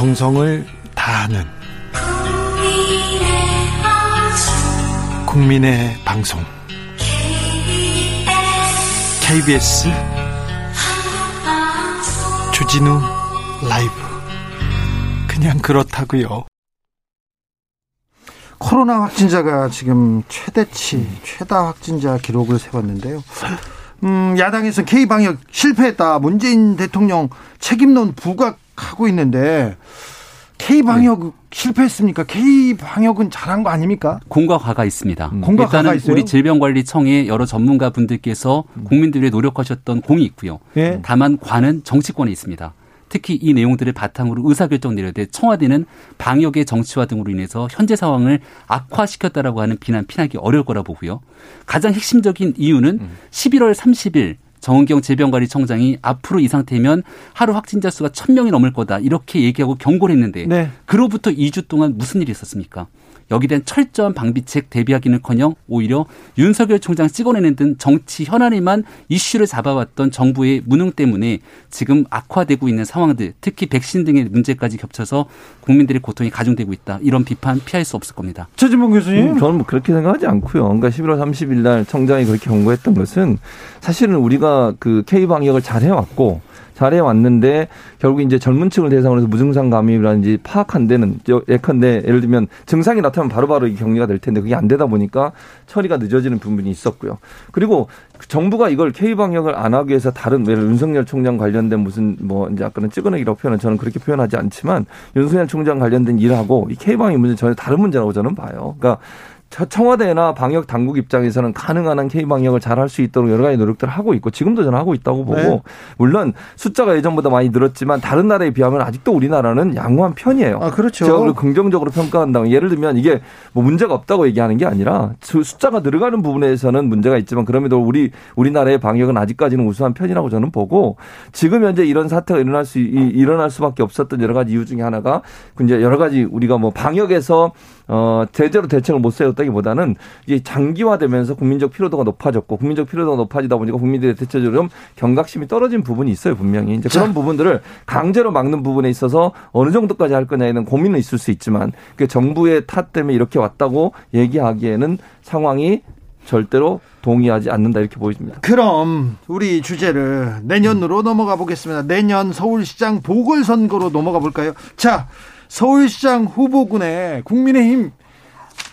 정성을 다하는 국민의 방송 KBS 주진우 라이브 그냥 그렇다고요. 코로나 확진자가 지금 최대치 최다 확진자 기록을 세웠는데요. 음, 야당에서 K 방역 실패했다. 문재인 대통령 책임론 부각하고 있는데 K 방역 네. 실패했습니까? K 방역은 잘한 거 아닙니까? 공과 과가 있습니다. 음. 공과 일단은 과가 있어요? 우리 질병관리청의 여러 전문가 분들께서 음. 국민들이 노력하셨던 공이 있고요. 네. 다만 과는 정치권에 있습니다. 특히 이 내용들을 바탕으로 의사결정 내려야 돼 청와대는 방역의 정치화 등으로 인해서 현재 상황을 악화시켰다라고 하는 비난 피하기 어려울 거라 보고요. 가장 핵심적인 이유는 11월 음. 30일 정은경 질병관리청장이 앞으로 이 상태면 하루 확진자 수가 1000명이 넘을 거다 이렇게 얘기하고 경고를 했는데 네. 그로부터 2주 동안 무슨 일이 있었습니까? 여기 된 철저한 방비책 대비하기는커녕 오히려 윤석열 총장 찍어내는 등 정치 현안에만 이슈를 잡아왔던 정부의 무능 때문에 지금 악화되고 있는 상황들 특히 백신 등의 문제까지 겹쳐서 국민들의 고통이 가중되고 있다. 이런 비판 피할 수 없을 겁니다. 최진봉 교수님. 음, 저는 뭐 그렇게 생각하지 않고요. 그러니까 11월 30일 날 청장이 그렇게 경고했던 것은 사실은 우리가 그 K 방역을 잘 해왔고 잘해 왔는데 결국 이제 젊은 층을 대상으로 해서 무증상 감염이라든지 파악 한 데는 예컨대 예를 들면 증상이 나타나면 바로바로 바로 격리가 될 텐데 그게 안 되다 보니까 처리가 늦어지는 부분이 있었고요. 그리고 정부가 이걸 K 방역을 안 하기 위해서 다른 예를 윤석열 총장 관련된 무슨 뭐 이제 아까는 찍어내기라고 표현은 저는 그렇게 표현하지 않지만 윤석열 총장 관련된 일하고 이 K 방역 문제 전혀 다른 문제라고 저는 봐요. 그러니까 청와대나 방역 당국 입장에서는 가능한 한 K 방역을 잘 할 수 있도록 여러 가지 노력들을 하고 있고 지금도 저는 하고 있다고 보고 네. 물론 숫자가 예전보다 많이 늘었지만 다른 나라에 비하면 아직도 우리나라는 양호한 편이에요. 아 그렇죠. 제가 그걸 긍정적으로 평가한다면 예를 들면 이게 뭐 문제가 없다고 얘기하는 게 아니라 숫자가 늘어가는 부분에서는 문제가 있지만 그럼에도 우리 우리나라의 방역은 아직까지는 우수한 편이라고 저는 보고 지금 현재 이런 사태가 일어날 수 일어날 수밖에 없었던 여러 가지 이유 중에 하나가 이제 여러 가지 우리가 뭐 방역에서 어, 제대로 대책을 못 세웠다기보다는 이게 장기화되면서 국민적 피로도가 높아졌고 국민적 피로도가 높아지다 보니까 국민들의 대체적으로 좀 경각심이 떨어진 부분이 있어요 분명히 이제 그런 부분들을 강제로 막는 부분에 있어서 어느 정도까지 할 거냐에는 고민은 있을 수 있지만 그 정부의 탓 때문에 이렇게 왔다고 얘기하기에는 상황이 절대로 동의하지 않는다 이렇게 보입니다. 그럼 우리 주제를 내년으로 음. 넘어가 보겠습니다. 내년 서울시장 보궐선거로 넘어가 볼까요? 자, 서울시장 후보군에 국민의힘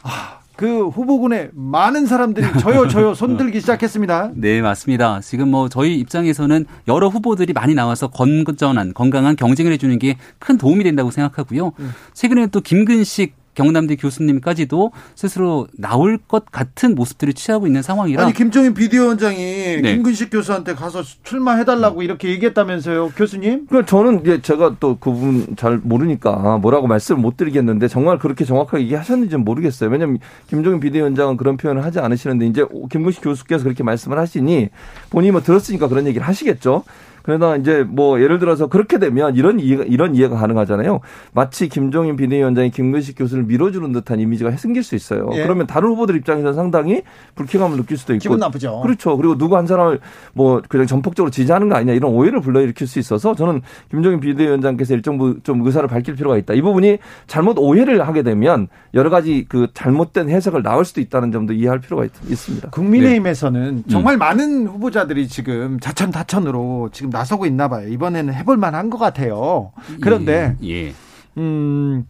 아, 그 후보군에 많은 사람들이 저요 저요 손들기 시작했습니다. 네 맞습니다. 지금 뭐 저희 입장에서는 여러 후보들이 많이 나와서 건전한 건강한 경쟁을 해주는 게 큰 도움이 된다고 생각하고요. 음. 최근에 또 김근식 경남대 교수님까지도 스스로 나올 것 같은 모습들을 취하고 있는 상황이라. 아니 김종인 비대위원장이 네. 김근식 교수한테 가서 출마해달라고 이렇게 얘기했다면서요, 교수님? 그 저는 이제 제가 또 그 부분 잘 모르니까 뭐라고 말씀을 못 드리겠는데 정말 그렇게 정확하게 얘기하셨는지는 모르겠어요. 왜냐하면 김종인 비대위원장은 그런 표현을 하지 않으시는데 이제 김근식 교수께서 그렇게 말씀을 하시니 본인이 뭐 들었으니까 그런 얘기를 하시겠죠. 그러나 이제 뭐 예를 들어서 그렇게 되면 이런 이해가 이런 이해가 가능하잖아요. 마치 김종인 비대위원장이 김근식 교수를 밀어주는 듯한 이미지가 생길 수 있어요. 예. 그러면 다른 후보들 입장에서 상당히 불쾌감을 느낄 수도 있고 기분 나쁘죠. 그렇죠. 그리고 누구 한 사람을 뭐 그냥 전폭적으로 지지하는 거 아니냐 이런 오해를 불러일으킬 수 있어서 저는 김종인 비대위원장께서 일정 좀 의사를 밝힐 필요가 있다. 이 부분이 잘못 오해를 하게 되면 여러 가지 그 잘못된 해석을 나올 수도 있다는 점도 이해할 필요가 있, 습니다 국민의힘에서는 네. 정말 음. 많은 후보자들이 지금 자천다천으로 지금 나서고 있나 봐요. 이번에는 해볼 만한 것 같아요. 그런데 예. 예. 음,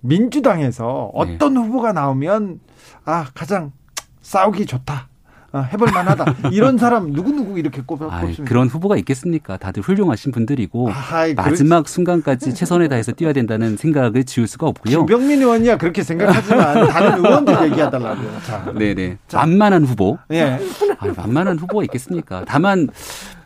민주당에서 어떤 네. 후보가 나오면 아 가장 싸우기 좋다. 어, 해볼 만하다. 이런 사람 누구누구 이렇게 꼽, 습니다 그런 후보가 있겠습니까? 다들 훌륭하신 분들이고 아이, 마지막 순간까지 최선을 다해서 뛰어야 된다는 생각을 지울 수가 없고요. 김병민 의원이야 그렇게 생각하지만 다른 의원들 얘기하달라고요. 자. 네네. 자. 만만한 후보. 예. 아, 만만한 후보가 있겠습니까? 다만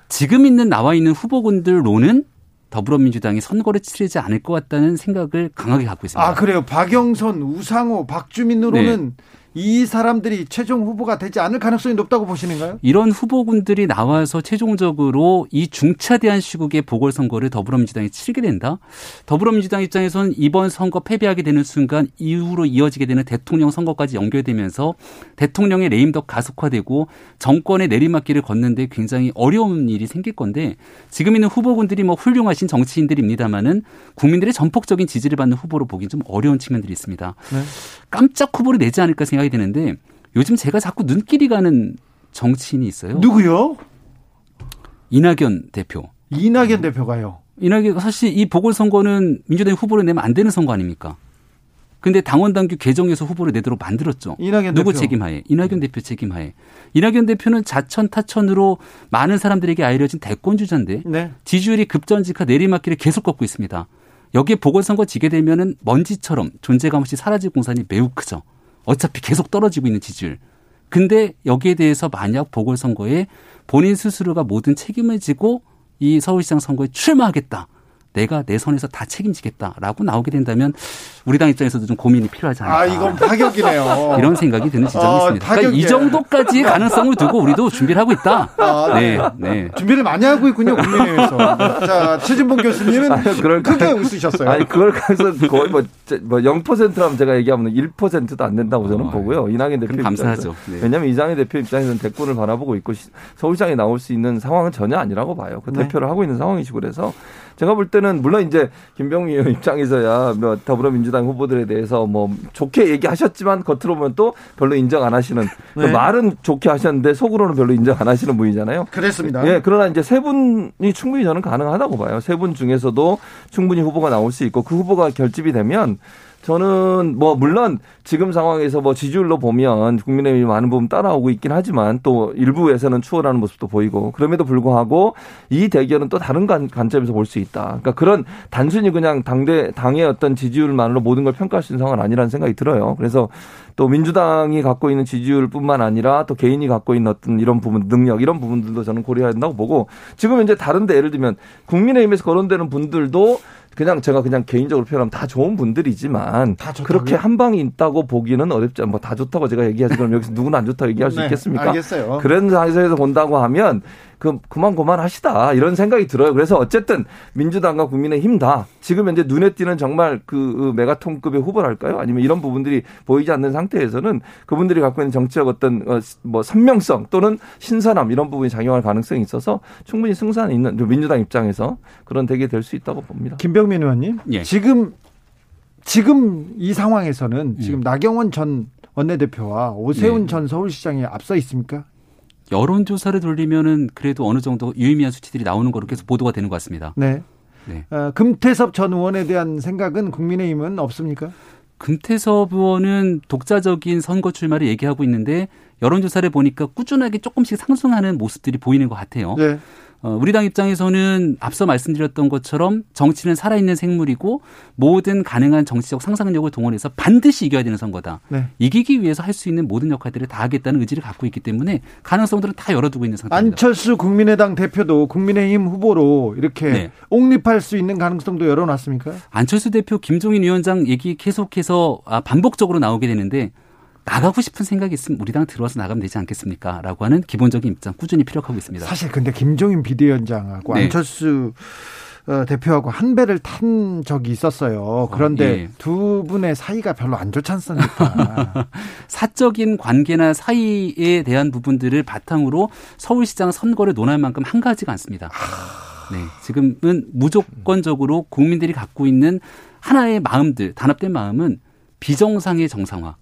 지금 있는 나와 있는 후보군들로는 더불어민주당이 선거를 치르지 않을 것 같다는 생각을 강하게 갖고 있습니다. 아 그래요. 박영선, 우상호, 박주민으로는 네. 이 사람들이 최종 후보가 되지 않을 가능성이 높다고 보시는가요? 이런 후보군들이 나와서 최종적으로 이 중차대한 시국의 보궐선거를 더불어민주당이 치르게 된다. 더불어민주당 입장에서는 이번 선거 패배하게 되는 순간 이후로 이어지게 되는 대통령 선거까지 연결되면서 대통령의 레임덕 가속화되고 정권의 내리막길을 걷는데 굉장히 어려운 일이 생길 건데 지금 있는 후보군들이 뭐 훌륭하신 정치인들입니다마는 국민들의 전폭적인 지지를 받는 후보로 보기 좀 어려운 측면들이 있습니다. 네. 깜짝 후보를 내지 않을까 생각 이 되는데 요즘 제가 자꾸 눈길이 가는 정치인이 있어요. 누구요? 이낙연 대표. 이낙연 대표가요. 이낙연 사실 이 보궐선거는 민주당이 후보를 내면 안 되는 선거 아닙니까? 근데 당원 당규 개정해서 후보를 내도록 만들었죠. 이낙연 누구 대표. 책임하에? 이낙연 대표 책임하에. 이낙연 대표는 자천 타천으로 많은 사람들에게 알려진 대권 주자인데 네. 지지율이 급전직하 내리막길을 계속 걷고 있습니다. 여기에 보궐선거 지게 되면은 먼지처럼 존재감 없이 사라질 공산이 매우 크죠. 어차피 계속 떨어지고 있는 지지율. 근데 여기에 대해서 만약 보궐선거에 본인 스스로가 모든 책임을 지고 이 서울시장 선거에 출마하겠다. 내가 내 손에서 다 책임지겠다라고 나오게 된다면 우리 당 입장에서도 좀 고민이 필요하지 않을까. 아, 이건 파격이네요. 이런 생각이 드는 지점이 아, 있습니다. 그러니까 이 정도까지 가능성을 두고 우리도 준비를 하고 있다. 아, 네. 네. 네. 준비를 많이 하고 있군요, 국민의힘에서. 자, 최진봉 교수님은 아니, 그걸 크게 웃으셨어요. 아니, 그걸 가서 거의 뭐, 뭐 0%라면 제가 얘기하면 1%도 안 된다고 저는 어, 보고요. 이낙연 대표 감사하죠. 네. 왜냐하면 이장희 대표 입장에서는 대권을 바라보고 있고 서울시장에 나올 수 있는 상황은 전혀 아니라고 봐요. 그 네. 대표를 하고 있는 상황이시고 그래서 제가 볼 때는 물론 이제 김병미 의원 입장에서야 뭐 더불어민주당 후보들에 대해서 뭐 좋게 얘기하셨지만 겉으로 보면 또 별로 인정 안 하시는 그 네. 말은 좋게 하셨는데 속으로는 별로 인정 안 하시는 분이잖아요. 그랬습니다. 예, 그러나 이제 세 분이 충분히 저는 가능하다고 봐요. 세 분 중에서도 충분히 후보가 나올 수 있고 그 후보가 결집이 되면 저는 뭐 물론 지금 상황에서 뭐 지지율로 보면 국민의힘이 많은 부분 따라오고 있긴 하지만 또 일부에서는 추월하는 모습도 보이고 그럼에도 불구하고 이 대결은 또 다른 관, 점에서 볼 수 있다. 그러니까 그런 단순히 그냥 당대 당의 어떤 지지율만으로 모든 걸 평가할 수 있는 상황은 아니라는 생각이 들어요. 그래서 또 민주당이 갖고 있는 지지율뿐만 아니라 또 개인이 갖고 있는 어떤 이런 부분 능력 이런 부분들도 저는 고려해야 된다고 보고 지금 이제 다른데 예를 들면 국민의힘에서 거론되는 분들도 그냥 제가 그냥 개인적으로 표현하면 다 좋은 분들이지만 다 그렇게 한 방이 있다고 보기는 어렵지 않고 뭐다 좋다고 제가 얘기하지 그럼 여기서 누구는 안 좋다고 얘기할 수 네, 있겠습니까? 알겠어요. 그런 상황에서 본다고 하면 그 그만 그만 하시다 이런 생각이 들어요. 그래서 어쨌든 민주당과 국민의힘 다 지금 현재 눈에 띄는 정말 그 메가톤급의 후보랄까요? 아니면 이런 부분들이 보이지 않는 상태에서는 그분들이 갖고 있는 정치적 어떤 어, 뭐 선명성 또는 신선함 이런 부분이 작용할 가능성이 있어서 충분히 승산 있는 민주당 입장에서 그런 대결이 될수 있다고 봅니다. 김병민 의원님, 예. 지금 지금 이 상황에서는 예. 지금 나경원 전 원내대표와 오세훈 예. 전 서울시장이 앞서 있습니까? 여론조사를 돌리면은 그래도 어느 정도 유의미한 수치들이 나오는 거로 계속 보도가 되는 것 같습니다. 네. 네. 어, 금태섭 전 의원에 대한 생각은 국민의힘은 없습니까? 금태섭 의원은 독자적인 선거 출마를 얘기하고 있는데 여론조사를 보니까 꾸준하게 조금씩 상승하는 모습들이 보이는 것 같아요. 네. 어, 우리 당 입장에서는 앞서 말씀드렸던 것처럼 정치는 살아있는 생물이고 모든 가능한 정치적 상상력을 동원해서 반드시 이겨야 되는 선거다. 네. 이기기 위해서 할 수 있는 모든 역할들을 다 하겠다는 의지를 갖고 있기 때문에 가능성들은 다 열어두고 있는 상태입니다. 안철수 국민의당 대표도 국민의힘 후보로 이렇게 네. 옹립할 수 있는 가능성도 열어놨습니까? 안철수 대표, 김종인 위원장 얘기 계속해서 아, 반복적으로 나오게 되는데 나가고 싶은 생각이 있으면 우리 당 들어와서 나가면 되지 않겠습니까? 라고 하는 기본적인 입장 꾸준히 피력하고 있습니다. 사실 근데 김종인 비대위원장하고 네. 안철수 어, 대표하고 한 배를 탄 적이 있었어요. 그런데 어, 예. 두 분의 사이가 별로 안 좋지 않습니까? 사적인 관계나 사이에 대한 부분들을 바탕으로 서울시장 선거를 논할 만큼 한 가지가 않습니다. 아. 네, 지금은 무조건적으로 국민들이 갖고 있는 하나의 마음들, 단합된 마음은 비정상의 정상화.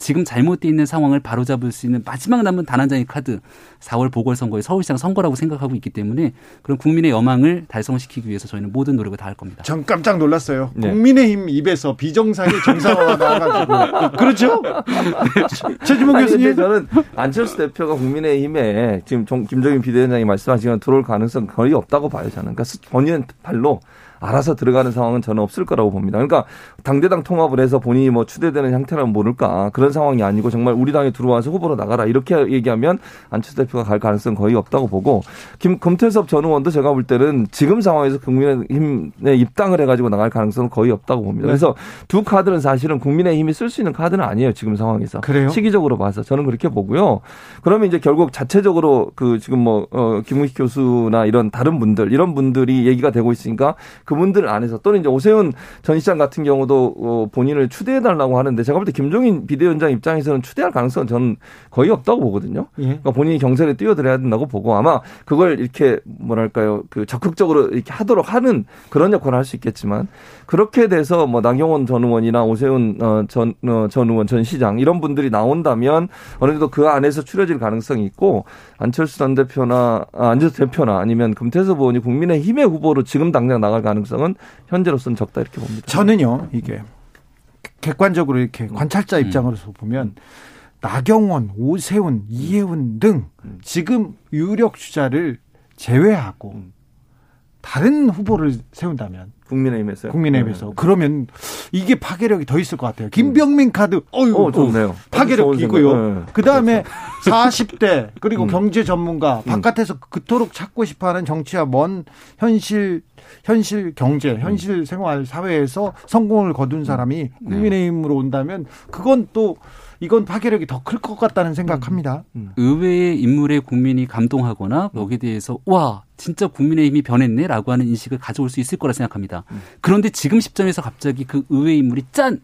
지금 잘못되어 있는 상황을 바로잡을 수 있는 마지막 남은 단 한 장의 카드 4월 보궐선거의 서울시장 선거라고 생각하고 있기 때문에 그런 국민의 여망을 달성시키기 위해서 저희는 모든 노력을 다할 겁니다. 전 깜짝 놀랐어요. 네. 국민의힘 입에서 비정상의 정상화가 나와가지고 그렇죠? 최지목 교수님 저는 안철수 대표가 국민의힘에 지금 김정인 비대위원장이 말씀하신 건 들어올 가능성 거의 없다고 봐요 저는. 그러니까 본인은 발로 알아서 들어가는 상황은 저는 없을 거라고 봅니다. 그러니까 당대당 통합을 해서 본인이 뭐 추대되는 형태라면 모를까 그런 상황이 아니고 정말 우리 당에 들어와서 후보로 나가라 이렇게 얘기하면 안철수 대표가 갈 가능성 거의 없다고 보고 김 금태섭 전 의원도 제가 볼 때는 지금 상황에서 국민의힘에 입당을 해가지고 나갈 가능성은 거의 없다고 봅니다. 네. 그래서 두 카드는 사실은 국민의힘이 쓸 수 있는 카드는 아니에요 지금 상황에서 그래요? 시기적으로 봐서 저는 그렇게 보고요. 그러면 이제 결국 자체적으로 그 지금 뭐 어, 김웅식 교수나 이런 다른 분들 이런 분들이 얘기가 되고 있으니까 그분들 안에서 또는 이제 오세훈 전 시장 같은 경우도 어, 본인을 추대해 달라고 하는데 제가 볼 때 김종인 비대위원장 입장에서는 추대할 가능성은 저는 거의 없다고 보거든요. 예. 그러니까 본인이 경선에 뛰어들어야 된다고 보고 아마 그걸 이렇게 뭐랄까요 그 적극적으로 이렇게 하도록 하는 그런 역할을 할 수 있겠지만 그렇게 돼서 뭐 나경원 전 의원이나 오세훈 어, 전, 어, 전 의원 전 시장 이런 분들이 나온다면 어느 정도 그 안에서 추려질 가능성이 있고 안철수 전 대표나 아, 안철수 대표나 아니면 금태섭 의원이 국민의힘의 후보로 지금 당장 나갈 가능성 은 현재로서는 적다 이렇게 봅니다. 저는요 이게 객관적으로 이렇게 관찰자 음. 입장으로서 보면 나경원, 오세훈, 이혜훈 등 음. 지금 유력 주자를 제외하고 음. 다른 후보를 세운다면 국민의힘에서요? 국민의힘에서 네. 그러면 이게 파괴력이 더 있을 것 같아요. 김병민 카드, 어유, 어, 좋네요. 파괴력 이고요. 네. 그 다음에 그렇죠. 40대 그리고 음. 경제 전문가 음. 바깥에서 그토록 찾고 싶어하는 정치와 먼 현실 현실 경제, 현실 생활 사회에서 성공을 거둔 사람이 네. 국민의힘으로 온다면 그건 또 이건 파괴력이 더 클 것 같다는 생각합니다. 음. 의외의 인물에 국민이 감동하거나 거기에 대해서 와 진짜 국민의힘이 변했네라고 하는 인식을 가져올 수 있을 거라 생각합니다. 음. 그런데 지금 시점에서 갑자기 그 의외의 인물이 짠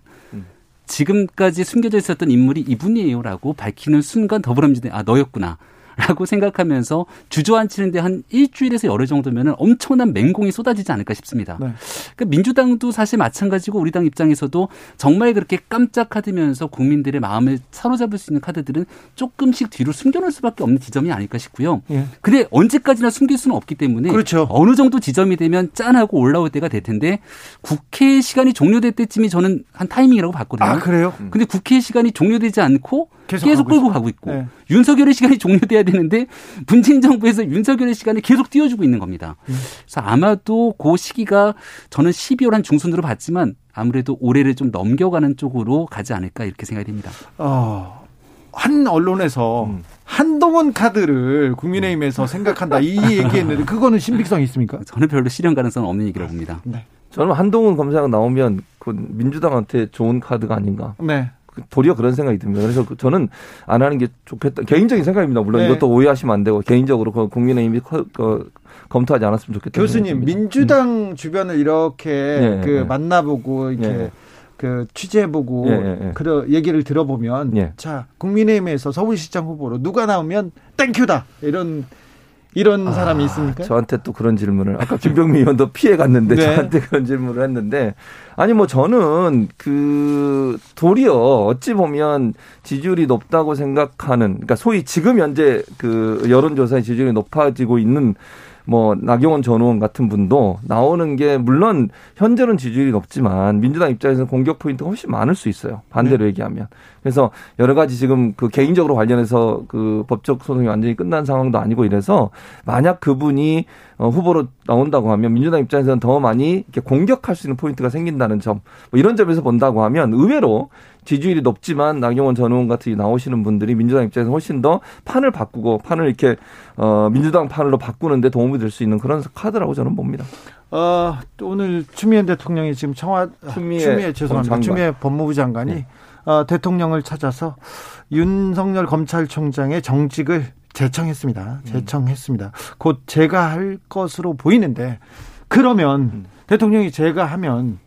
지금까지 숨겨져 있었던 인물이 이분이에요라고 밝히는 순간 더불어민주당 아 너였구나. 라고 생각하면서 주저앉히는데 한 일주일에서 열흘 정도면 엄청난 맹공이 쏟아지지 않을까 싶습니다. 네. 그러니까 민주당도 사실 마찬가지고 우리 당 입장에서도 정말 그렇게 깜짝 카드면서 국민들의 마음을 사로잡을 수 있는 카드들은 조금씩 뒤로 숨겨놓을 수밖에 없는 지점이 아닐까 싶고요. 예. 근데 언제까지나 숨길 수는 없기 때문에 그렇죠. 어느 정도 지점이 되면 짠하고 올라올 때가 될 텐데 국회 시간이 종료될 때쯤이 저는 한 타이밍이라고 봤거든요. 아, 그래요? 근데 국회 시간이 종료되지 않고 계속, 계속 끌고 가고 있고 네. 윤석열의 시간이 종료돼야 되는데 문재인 정부에서 윤석열의 시간을 계속 띄워주고 있는 겁니다. 음. 그래서 아마도 그 시기가 저는 12월 한 중순으로 봤지만 아무래도 올해를 좀 넘겨가는 쪽으로 가지 않을까 이렇게 생각이 됩니다. 어, 한 언론에서 음. 한동훈 카드를 국민의힘에서 음. 생각한다 이 얘기했는데 그거는 신빙성이 있습니까? 저는 별로 실현 가능성은 없는 얘기라고 봅니다. 네. 저는 한동훈 검사가 나오면 그 민주당한테 좋은 카드가 아닌가. 네. 도리어 그런 생각이 듭니다. 그래서 그 저는 안 하는 게 좋겠다. 개인적인 생각입니다. 물론 네. 이것도 오해하시면 안 되고 개인적으로 그 국민의힘이 그 검토하지 않았으면 좋겠다. 교수님 민주당 음. 주변을 이렇게 네, 그 네. 만나보고 이렇게 네. 그 취재해보고 예, 그 얘기를 들어보면 예. 자 국민의힘에서 서울시장 후보로 누가 나오면 땡큐다 이런 이런 아, 사람이 있습니까? 저한테 또 그런 질문을 아까 김병민 의원도 피해 갔는데 네. 저한테 그런 질문을 했는데 아니 뭐 저는 그 도리어 어찌 보면 지지율이 높다고 생각하는 그러니까 소위 지금 현재 그 여론조사의 지지율이 높아지고 있는 뭐 나경원 전 의원 같은 분도 나오는 게 물론 현재는 지지율이 높지만 민주당 입장에서는 공격 포인트가 훨씬 많을 수 있어요. 반대로 네. 얘기하면. 그래서 여러 가지 지금 그 개인적으로 관련해서 그 법적 소송이 완전히 끝난 상황도 아니고 이래서 만약 그분이 어, 후보로 나온다고 하면 민주당 입장에서는 더 많이 이렇게 공격할 수 있는 포인트가 생긴다는 점, 뭐 이런 점에서 본다고 하면 의외로 지지율이 높지만 나경원 전 의원 같은 나오시는 분들이 민주당 입장에서 훨씬 더 판을 바꾸고 판을 이렇게 어, 민주당 판으로 바꾸는데 도움이 될 수 있는 그런 카드라고 저는 봅니다. 어, 오늘 추미애 대통령이 지금 청와 추미애, 추미애 죄송합니다. 추미애 법무부 장관이 네. 어, 대통령을 찾아서 윤석열 검찰총장의 정직을 제청했습니다. 음. 제청했습니다. 곧 제가 할 것으로 보이는데 그러면 음. 대통령이 제가 하면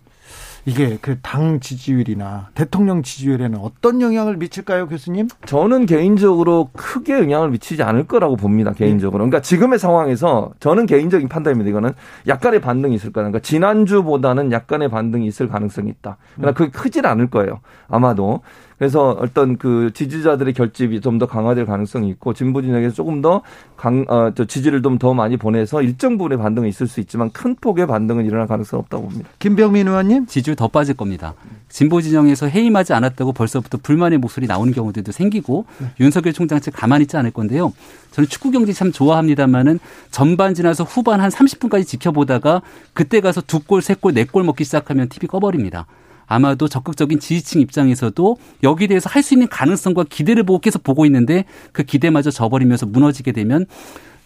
이게 그 당 지지율이나 대통령 지지율에는 어떤 영향을 미칠까요, 교수님? 저는 개인적으로 크게 영향을 미치지 않을 거라고 봅니다, 개인적으로. 그러니까 지금의 상황에서 저는 개인적인 판단입니다. 이거는 약간의 반등이 있을 거다. 그러니까 지난주보다는 약간의 반등이 있을 가능성이 있다. 그러나 그게 크진 않을 거예요. 아마도. 그래서 어떤 그 지지자들의 결집이 좀 더 강화될 가능성이 있고 진보 진영에서 조금 더 강, 어, 저 지지를 좀 더 많이 보내서 일정 부분의 반등은 있을 수 있지만 큰 폭의 반등은 일어날 가능성은 없다고 봅니다. 김병민 의원님? 지지율 더 빠질 겁니다. 진보 진영에서 해임하지 않았다고 벌써부터 불만의 목소리 나오는 경우들도 생기고 네. 윤석열 총장 측 가만히 있지 않을 건데요. 저는 축구 경기 참 좋아합니다만은 전반 지나서 후반 한 30분까지 지켜보다가 그때 가서 두 골, 세 골, 네 골 먹기 시작하면 TV 꺼버립니다. 아마도 적극적인 지지층 입장에서도 여기에 대해서 할 수 있는 가능성과 기대를 보고 계속 보고 있는데 그 기대마저 저버리면서 무너지게 되면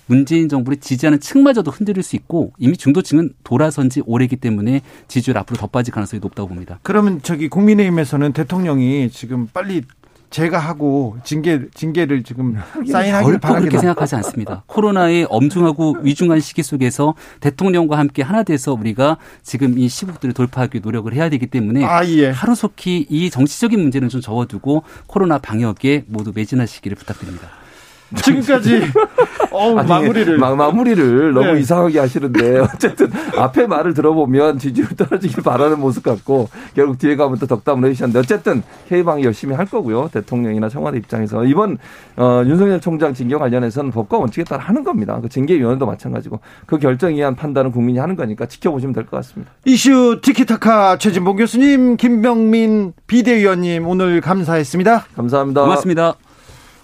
문재인 정부를 지지하는 층마저도 흔들릴 수 있고 이미 중도층은 돌아선 지 오래기 때문에 지지율 앞으로 더 빠질 가능성이 높다고 봅니다. 그러면 저기 국민의힘에서는 대통령이 지금 빨리 제가 하고 징계 징계를 지금 사인하기를 바랍니다. 그렇게 생각하지 않습니다. 코로나의 엄중하고 위중한 시기 속에서 대통령과 함께 하나 돼서 우리가 지금 이 시국들을 돌파하기 노력을 해야 되기 때문에 아, 예. 하루속히 이 정치적인 문제는 좀 접어두고 코로나 방역에 모두 매진하시기를 부탁드립니다. 지금까지 어, 아니, 마무리를 마, 마무리를 너무 네. 이상하게 하시는데 어쨌든 앞에 말을 들어보면 지지율 떨어지길 바라는 모습 같고 결국 뒤에 가면 또 덕담을 해주셨는데 어쨌든 K방이 열심히 할 거고요 대통령이나 청와대 입장에서 이번 어, 윤석열 총장 징계 관련해서는 법과 원칙에 따라 하는 겁니다. 그 징계위원회도 마찬가지고 그 결정에 의한 판단은 국민이 하는 거니까 지켜보시면 될 것 같습니다. 이슈 티키타카 최진봉 교수님, 김병민 비대위원님 오늘 감사했습니다. 감사합니다. 고맙습니다.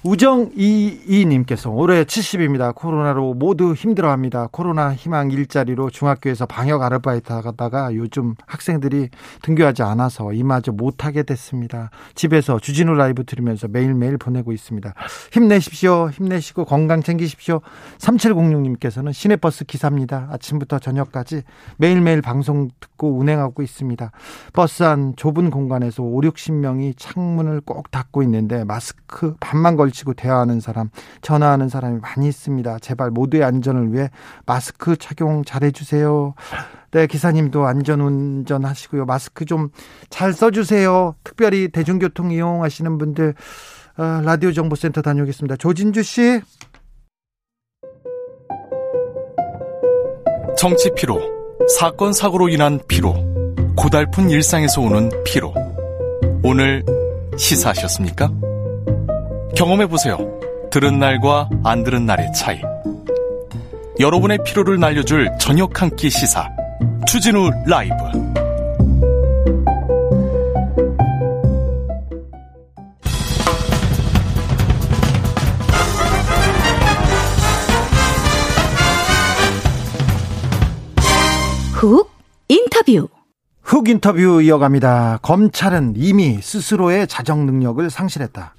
우정 이이님께서 올해 70입니다. 코로나로 모두 힘들어합니다. 코로나 희망 일자리로 중학교에서 방역 아르바이트 하다가 요즘 학생들이 등교하지 않아서 이마저 못하게 됐습니다. 집에서 주진우 라이브 들으면서 매일매일 보내고 있습니다. 힘내십시오. 힘내시고 건강 챙기십시오. 3706님께서는 시내버스 기사입니다. 아침부터 저녁까지 매일매일 방송 듣고 운행하고 있습니다. 버스 안 좁은 공간에서 5, 60명이 창문을 꼭 닫고 있는데 마스크 반만 걸 걸치고 대화하는 사람, 전화하는 사람이 많이 있습니다. 제발 모두의 안전을 위해 마스크 착용 잘 해주세요. 네, 기사님도 안전 운전 하시고요. 마스크 좀 잘 써주세요. 특별히 대중교통 이용하시는 분들, 어, 라디오 정보센터 다녀오겠습니다. 조진주 씨. 정치 피로, 사건 사고로 인한 피로, 고달픈 일상에서 오는 피로. 오늘 시사하셨습니까? 경험해보세요. 들은 날과 안 들은 날의 차이. 여러분의 피로를 날려줄 저녁 한 끼 시사. 추진우 라이브. 훅 인터뷰. 훅 인터뷰 이어갑니다. 검찰은 이미 스스로의 자정 능력을 상실했다.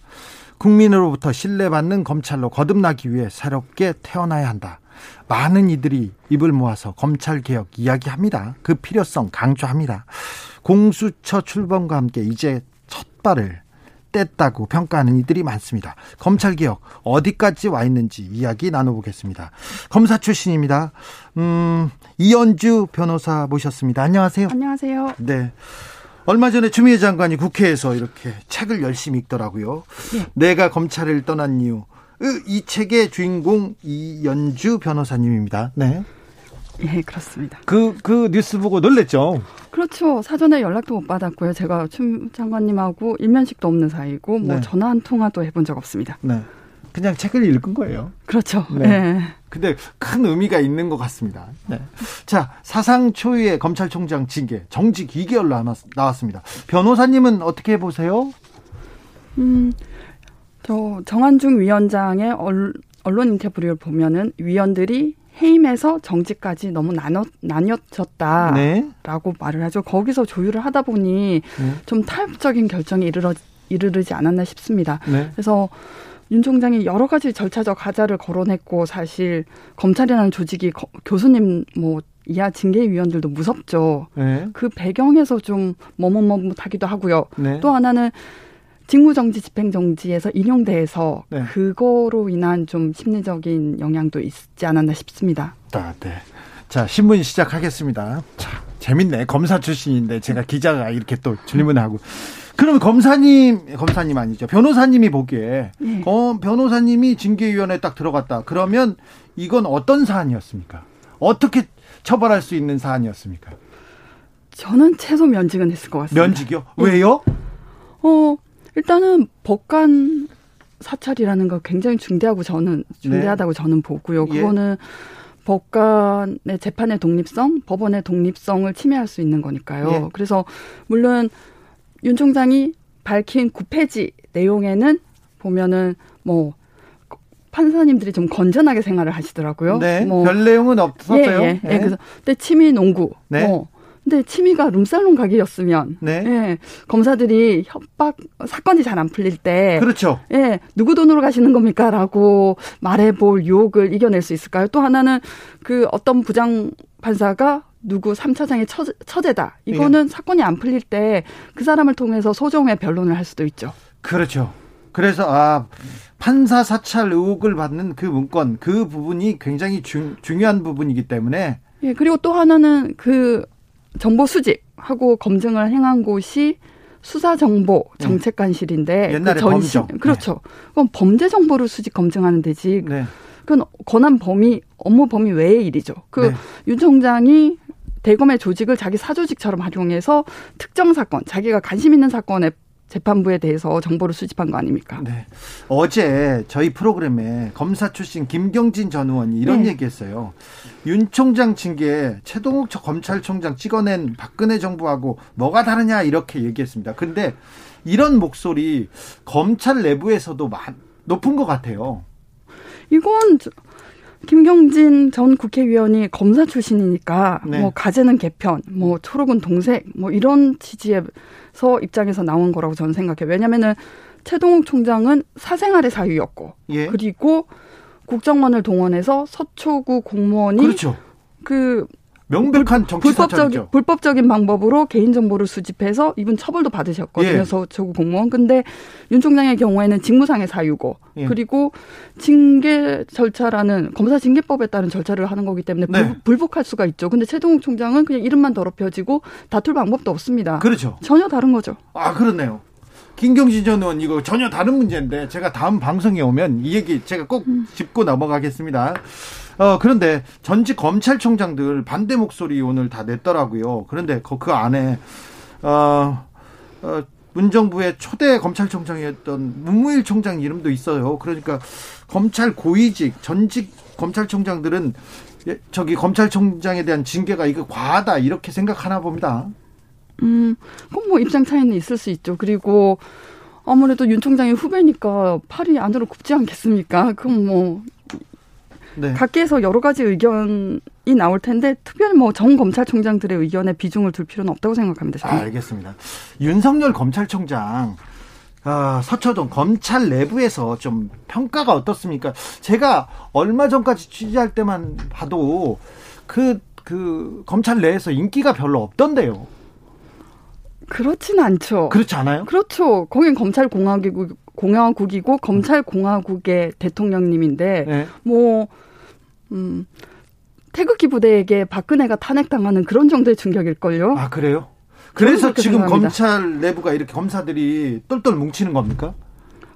국민으로부터 신뢰받는 검찰로 거듭나기 위해 새롭게 태어나야 한다. 많은 이들이 입을 모아서 검찰 개혁 이야기합니다. 그 필요성 강조합니다. 공수처 출범과 함께 이제 첫 발을 뗐다고 평가하는 이들이 많습니다. 검찰 개혁 어디까지 와 있는지 이야기 나눠보겠습니다. 검사 출신입니다. 음, 이연주 변호사 모셨습니다. 안녕하세요. 안녕하세요. 네. 얼마 전에 추미애 장관이 국회에서 이렇게 책을 열심히 읽더라고요. 네. 내가 검찰을 떠난 이유. 이 책의 주인공 이연주 변호사님입니다. 네. 예, 그렇습니다. 그, 그 뉴스 보고 놀랬죠? 그렇죠. 사전에 연락도 못 받았고요. 제가 추 장관님하고 일면식도 없는 사이고, 뭐 네. 전화 한 통화도 해본 적 없습니다. 네. 그냥 책을 읽은 거예요. 그렇죠. 네. 네. 근데 큰 의미가 있는 것 같습니다. 네. 자, 사상 초유의 검찰총장 징계, 정직 2개월 나왔습니다. 변호사님은 어떻게 보세요? 음, 저 정한중 위원장의 언론 인터뷰를 보면은 위원들이 해임에서 정직까지 너무 나눠, 나뉘어졌다라고 네. 말을 하죠. 거기서 조율을 하다 보니 네. 좀 타협적인 결정에 이르러, 이르르지 않았나 싶습니다. 네. 그래서 윤 총장이 여러 가지 절차적 가자를 거론했고 사실 검찰이라는 조직이 거, 교수님 뭐 이하 징계위원들도 무섭죠. 네. 그 배경에서 좀 머뭇머뭇하기도 하고요. 네. 또 하나는 직무정지, 집행정지에서 인용대에서 네. 그거로 인한 좀 심리적인 영향도 있지 않았나 싶습니다. 아, 네. 자, 신문 시작하겠습니다. 자, 재밌네. 검사 출신인데 제가 기자가 이렇게 또 질문하고. 그러면 검사님, 검사님 아니죠. 변호사님이 보기에, 네. 어, 변호사님이 징계위원회에 딱 들어갔다. 그러면 이건 어떤 사안이었습니까? 어떻게 처벌할 수 있는 사안이었습니까? 저는 최소 면직은 했을 것 같습니다. 면직이요? 왜요? 어, 일단은 법관 사찰이라는 거 굉장히 중대하고 저는 중대하다고 네. 저는 보고요. 예. 그거는 예. 법관의 재판의 독립성, 법원의 독립성을 침해할 수 있는 거니까요. 예. 그래서 물론 윤 총장이 밝힌 구폐지 내용에는 보면은 뭐 판사님들이 좀 건전하게 생활을 하시더라고요. 네. 뭐 별 내용은 없었어요. 예, 예. 네. 예, 그래서 근데 취미 농구, 네. 뭐 근데 취미가 룸살롱 가기였으면 네. 예, 검사들이 협박 사건이 잘 안 풀릴 때 그렇죠. 예, 누구 돈으로 가시는 겁니까라고 말해 볼 유혹을 이겨낼 수 있을까요? 또 하나는 그 어떤 부장 판사가 누구 3차장의 처 제다. 이거는 예. 사건이 안 풀릴 때 그 사람을 통해서 소정의 변론을 할 수도 있죠. 그렇죠. 그래서 아 판사 사찰 의혹을 받는 그 문건 그 부분이 굉장히 중, 중요한 부분이기 때문에 예 그리고 또 하나는 그 정보 수집하고 검증을 행한 곳이 수사정보 음. 정책관실인데 음. 옛날에 그 전시, 범정. 그렇죠. 네. 그럼 범죄 정보를 수집 검증하는 데지. 네. 그건 권한 범위 업무 범위 외의 일이죠. 그윤 네. 총장이 대검의 조직을 자기 사조직처럼 활용해서 특정 사건, 자기가 관심 있는 사건에 재판부에 대해서 정보를 수집한 거 아닙니까? 네. 어제 저희 프로그램에 검사 출신 김경진 전 의원이 이런 네. 얘기했어요. 윤 총장 징계에 최동욱 검찰총장 찍어낸 박근혜 정부하고 뭐가 다르냐 이렇게 얘기했습니다. 근데 이런 목소리 검찰 내부에서도 높은 것 같아요. 이건 김경진 전 국회의원이 검사 출신이니까 네. 뭐 가재는 개편, 뭐 초록은 동색, 뭐 이런 취지에서 입장에서 나온 거라고 저는 생각해요. 왜냐면은 최동욱 총장은 사생활의 사유였고, 예. 그리고 국정원을 동원해서 서초구 공무원이 그렇죠. 그 명백한 정치 불법적인 불법적인 방법으로 개인 정보를 수집해서 이분 처벌도 받으셨거든요. 예. 서초구 공무원. 근데 윤 총장의 경우에는 직무상의 사유고 예. 그리고 징계 절차라는 검사 징계법에 따른 절차를 하는 거기 때문에 네. 불, 복할 수가 있죠. 근데 최동욱 총장은 그냥 이름만 더럽혀지고 다툴 방법도 없습니다. 그렇죠. 전혀 다른 거죠. 아 그렇네요. 김경진 전 의원 이거 전혀 다른 문제인데 제가 다음 방송에 오면 이 얘기 제가 꼭 음. 짚고 넘어가겠습니다. 어, 그런데 전직 검찰총장들 반대 목소리 오늘 다 냈더라고요. 그런데 그, 그 안에, 어, 어, 문정부의 초대 검찰총장이었던 문무일 총장 이름도 있어요. 그러니까 검찰 고위직, 전직 검찰총장들은 예, 저기 검찰총장에 대한 징계가 이거 과하다 이렇게 생각하나 봅니다. 음, 그럼 뭐 입장 차이는 있을 수 있죠. 그리고 아무래도 윤 총장의 후배니까 팔이 안으로 굽지 않겠습니까? 그럼 뭐 네. 각계에서 여러 가지 의견이 나올 텐데 특별히 뭐전 검찰총장들의 의견에 비중을 둘 필요는 없다고 생각합니다. 저는. 아, 알겠습니다. 윤석열 검찰총장 아, 서초동 검찰 내부에서 좀 평가가 어떻습니까? 제가 얼마 전까지 취재할 때만 봐도 그, 그 검찰 내에서 인기가 별로 없던데요. 그렇진 않죠. 그렇지 않아요? 그렇죠. 거긴 검찰공화국 공화국이고 검찰공화국의 대통령님인데 네. 뭐 음, 태극기 부대에게 박근혜가 탄핵당하는 그런 정도의 충격일걸요. 아 그래요? 그래서 지금 생각합니다. 검찰 내부가 이렇게 검사들이 똘똘 뭉치는 겁니까?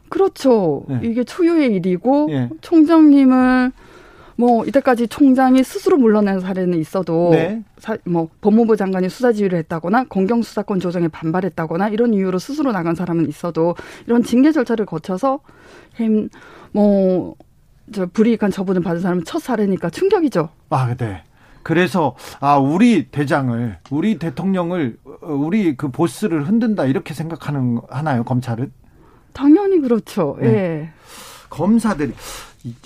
그렇죠. 네. 이게 초유의 일이고 네. 총장님을 뭐 이때까지 총장이 스스로 물러난 사례는 있어도 네. 사, 뭐 법무부 장관이 수사 지휘를 했다거나 공경 수사권 조정에 반발했다거나 이런 이유로 스스로 나간 사람은 있어도 이런 징계 절차를 거쳐서 뭐 저 불이익한 처분을 받은 사람은 첫 사례니까 충격이죠. 아, 네. 그래서 아 우리 대장을 우리 대통령을 우리 그 보스를 흔든다 이렇게 생각하는 하나요 검찰은? 당연히 그렇죠. 네. 예. 검사들이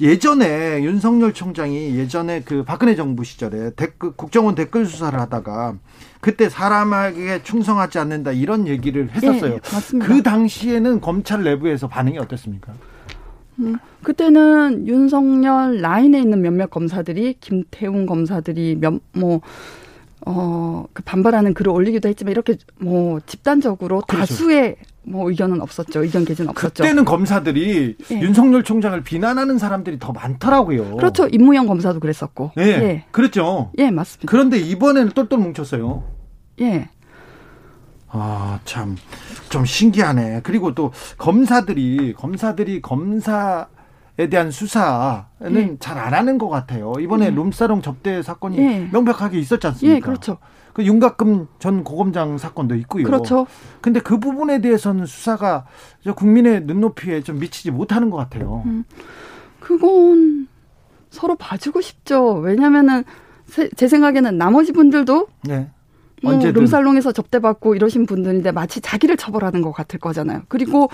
예전에 윤석열 총장이 예전에 그 박근혜 정부 시절에 댓글 국정원 댓글 수사를 하다가 그때 사람에게 충성하지 않는다 이런 얘기를 했었어요. 네, 맞습니다. 그 당시에는 검찰 내부에서 반응이 어땠습니까? 음, 그때는 윤석열 라인에 있는 몇몇 검사들이 김태훈 검사들이 몇뭐 어, 그 반발하는 글을 올리기도 했지만 이렇게 뭐 집단적으로 그렇죠. 다수의 뭐 의견은 없었죠. 의견 개진 없었죠. 그때는 검사들이 예. 윤석열 총장을 비난하는 사람들이 더 많더라고요. 그렇죠. 임무영 검사도 그랬었고. 예. 예. 그랬죠. 예, 맞습니다. 그런데 이번에는 똘똘 뭉쳤어요. 예. 아, 참, 좀 신기하네. 그리고 또 검사들이, 검사들이 검사에 대한 수사는 네. 잘안 하는 것 같아요. 이번에 네. 룸사롱 접대 사건이 네. 명백하게 있었지 않습니까? 예, 그렇죠. 그 윤곽금 전 고검장 사건도 있고요. 그렇죠. 근데 그 부분에 대해서는 수사가 국민의 눈높이에 좀 미치지 못하는 것 같아요. 음, 그건 서로 봐주고 싶죠. 왜냐면은 제 생각에는 나머지 분들도 네. 뭐 룸살롱에서 접대받고 이러신 분들인데 마치 자기를 처벌하는 것 같을 거잖아요. 그리고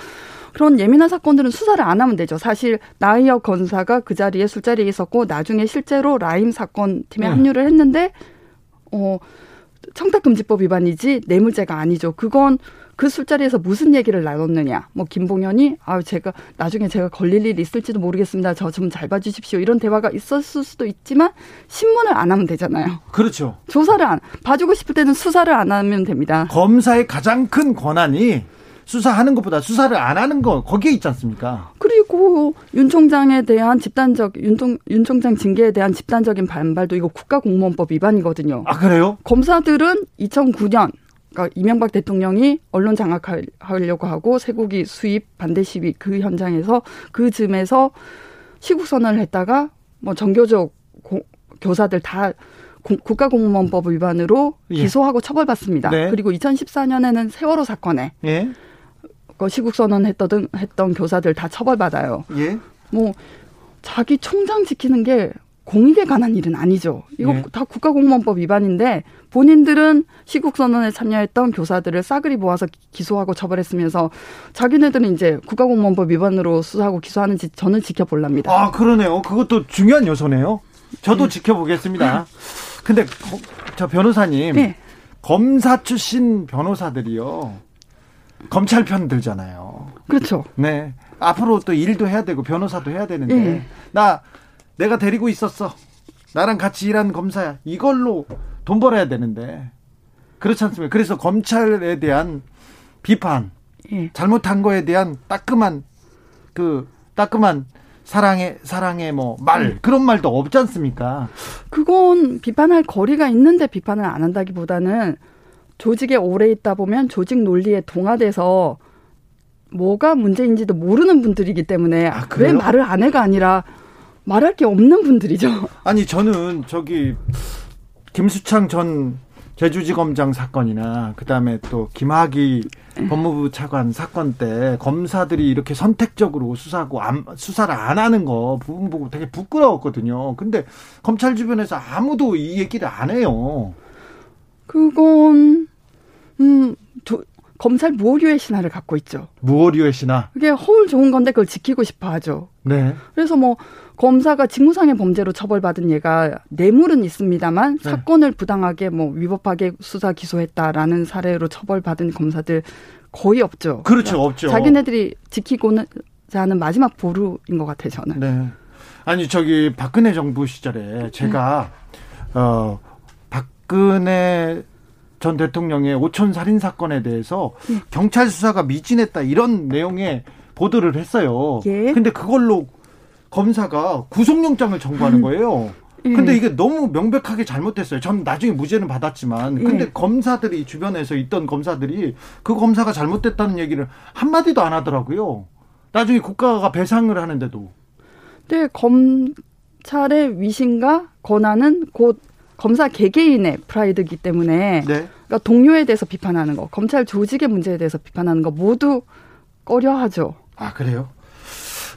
그런 예민한 사건들은 수사를 안 하면 되죠. 사실 나이어 건사가 그 자리에 술자리에 있었고 나중에 실제로 라임 사건 팀에 네. 합류를 했는데 어 청탁금지법 위반이지 뇌물죄가 아니죠. 그건 그 술자리에서 무슨 얘기를 나눴느냐. 뭐 김봉현이 아 제가 나중에 제가 걸릴 일이 있을지도 모르겠습니다. 저 좀 잘 봐주십시오. 이런 대화가 있었을 수도 있지만 신문을 안 하면 되잖아요. 그렇죠. 조사를 안 봐주고 싶을 때는 수사를 안 하면 됩니다. 검사의 가장 큰 권한이 수사하는 것보다 수사를 안 하는 거 거기에 있지 않습니까? 그리고 윤 총장에 대한 집단적 윤, 윤 총장 징계에 대한 집단적인 반발도 이거 국가공무원법 위반이거든요. 아 그래요? 검사들은 2009년 그러니까 이명박 대통령이 언론 장악하려고 하고 쇠고기 수입 반대 시위 그 현장에서 그 즈음에서 시국 선언을 했다가 뭐 정교적 고, 교사들 다 국가공무원법 위반으로 예. 기소하고 처벌받습니다. 네. 그리고 2014년에는 세월호 사건에 예. 그 시국 선언 했던 했던 교사들 다 처벌받아요. 예. 뭐 자기 총장 지키는 게 공익에 관한 일은 아니죠. 이거 예. 다 국가공무원법 위반인데 본인들은 시국 선언에 참여했던 교사들을 싸그리 모아서 기소하고 처벌했으면서 자기네들은 이제 국가공무원법 위반으로 수사하고 기소하는지 저는 지켜볼랍니다. 아 그러네요. 그것도 중요한 요소네요. 저도 네. 지켜보겠습니다. 근데 저 변호사님 네. 검사 출신 변호사들이요. 검찰 편 들잖아요. 그렇죠. 네. 앞으로 또 일도 해야 되고 변호사도 해야 되는데 네. 나 내가 데리고 있었어. 나랑 같이 일한 검사야. 이걸로 돈 벌어야 되는데 그렇지 않습니까? 그래서 검찰에 대한 비판, 예. 잘못한 거에 대한 따끔한 그 따끔한 사랑의 사랑의 뭐말 음. 그런 말도 없지 않습니까? 그건 비판할 거리가 있는데 비판을 안 한다기보다는 조직에 오래 있다 보면 조직 논리에 동화돼서 뭐가 문제인지도 모르는 분들이기 때문에 아, 왜 말을 안 해가 아니라 말할 게 없는 분들이죠. 아니 저는 저기 김수창 전 제주지검장 사건이나 그다음에 또 김학의 네. 법무부 차관 사건 때 검사들이 이렇게 선택적으로 수사하고 안, 수사를 안 하는 거 부분 보고 되게 부끄러웠거든요. 근데 검찰 주변에서 아무도 이 얘기를 안 해요. 그건 음 도, 검찰 무오류의 신화를 갖고 있죠. 무오류의 신화. 그게 허울 좋은 건데 그걸 지키고 싶어 하죠. 네. 그래서 뭐 검사가 직무상의 범죄로 처벌받은 예가 뇌물은 있습니다만 네. 사건을 부당하게 뭐 위법하게 수사 기소했다라는 사례로 처벌받은 검사들 거의 없죠. 그렇죠, 그러니까 없죠. 자기네들이 지키고는 하는 마지막 보루인 것 같아요, 저는. 네. 아니 저기 박근혜 정부 시절에 제가 네. 어 박근혜 전 대통령의 오촌 살인 사건에 대해서 네. 경찰 수사가 미진했다 이런 내용의 보도를 했어요. 예. 근데 그걸로 검사가 구속영장을 청구하는 음. 거예요. 예. 근데 이게 너무 명백하게 잘못됐어요. 전 나중에 무죄는 받았지만. 근데 예. 검사들이 주변에서 있던 검사들이 그 검사가 잘못됐다는 얘기를 한 마디도 안 하더라고요. 나중에 국가가 배상을 하는데도. 네, 검찰의 위신과 권한은 곧 검사 개개인의 프라이드이기 때문에 네. 그러니까 동료에 대해서 비판하는 거, 검찰 조직의 문제에 대해서 비판하는 거 모두 꺼려하죠. 아 그래요?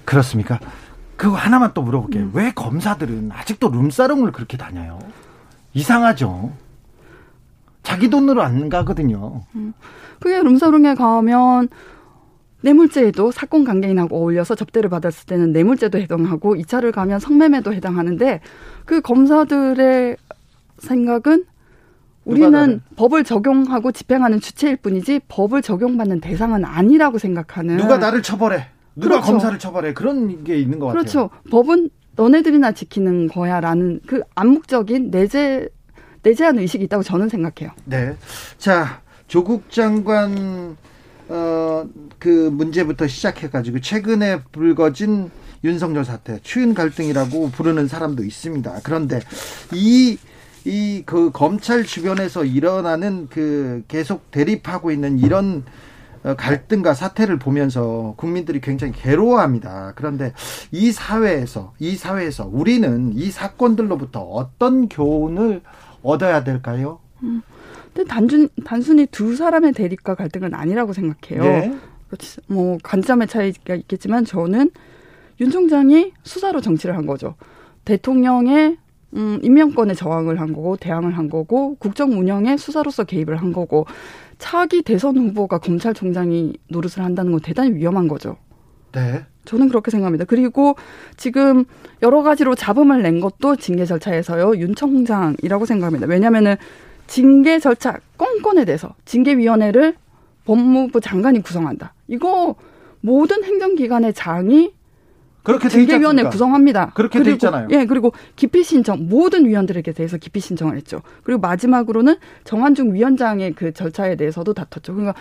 그렇습니까? 그거 하나만 또 물어볼게요. 음. 왜 검사들은 아직도 룸사롱을 그렇게 다녀요? 이상하죠. 자기 돈으로 안 가거든요. 음. 그게 룸사롱에 가면 뇌물죄에도 사건 관계인하고 어울려서 접대를 받았을 때는 뇌물죄도 해당하고 2차를 가면 성매매도 해당하는데 그 검사들의 생각은 우리는 법을 적용하고 집행하는 주체일 뿐이지 법을 적용받는 대상은 아니라고 생각하는 누가 나를 처벌해 누가 그렇죠. 검사를 처벌해 그런 게 있는 것 그렇죠. 같아요. 그렇죠. 법은 너네들이나 지키는 거야라는 그 암묵적인 내재 내재한 의식이 있다고 저는 생각해요. 네. 자 조국 장관 어 그 문제부터 시작해가지고 최근에 불거진 윤석열 사태 추윤 갈등이라고 부르는 사람도 있습니다. 그런데 이 이 그 검찰 주변에서 일어나는 그 계속 대립하고 있는 이런 어, 갈등과 사태를 보면서 국민들이 굉장히 괴로워합니다. 그런데 이 사회에서 이 사회에서 우리는 이 사건들로부터 어떤 교훈을 얻어야 될까요? 음, 근데 단순 단순히 두 사람의 대립과 갈등은 아니라고 생각해요. 네. 뭐 관점의 차이가 있겠지만 저는 윤 총장이 수사로 정치를 한 거죠. 대통령의 음, 임명권에 저항을 한 거고 대항을 한 거고 국정 운영에 수사로서 개입을 한 거고 차기 대선 후보가 검찰총장이 노릇을 한다는 건 대단히 위험한 거죠. 네. 저는 그렇게 생각합니다. 그리고 지금 여러 가지로 잡음을 낸 것도 징계 절차에서요. 윤 총장이라고 생각합니다. 왜냐하면은 징계 절차 건건에 대해서 징계위원회를 법무부 장관이 구성한다. 이거 모든 행정기관의 장이 그렇게 징계위원회 구성합니다. 그렇게 돼 있잖아요. 예, 그리고 기피 신청 모든 위원들에게 대해서 기피 신청을 했죠. 그리고 마지막으로는 정한중 위원장의 그 절차에 대해서도 다퉜죠. 그러니까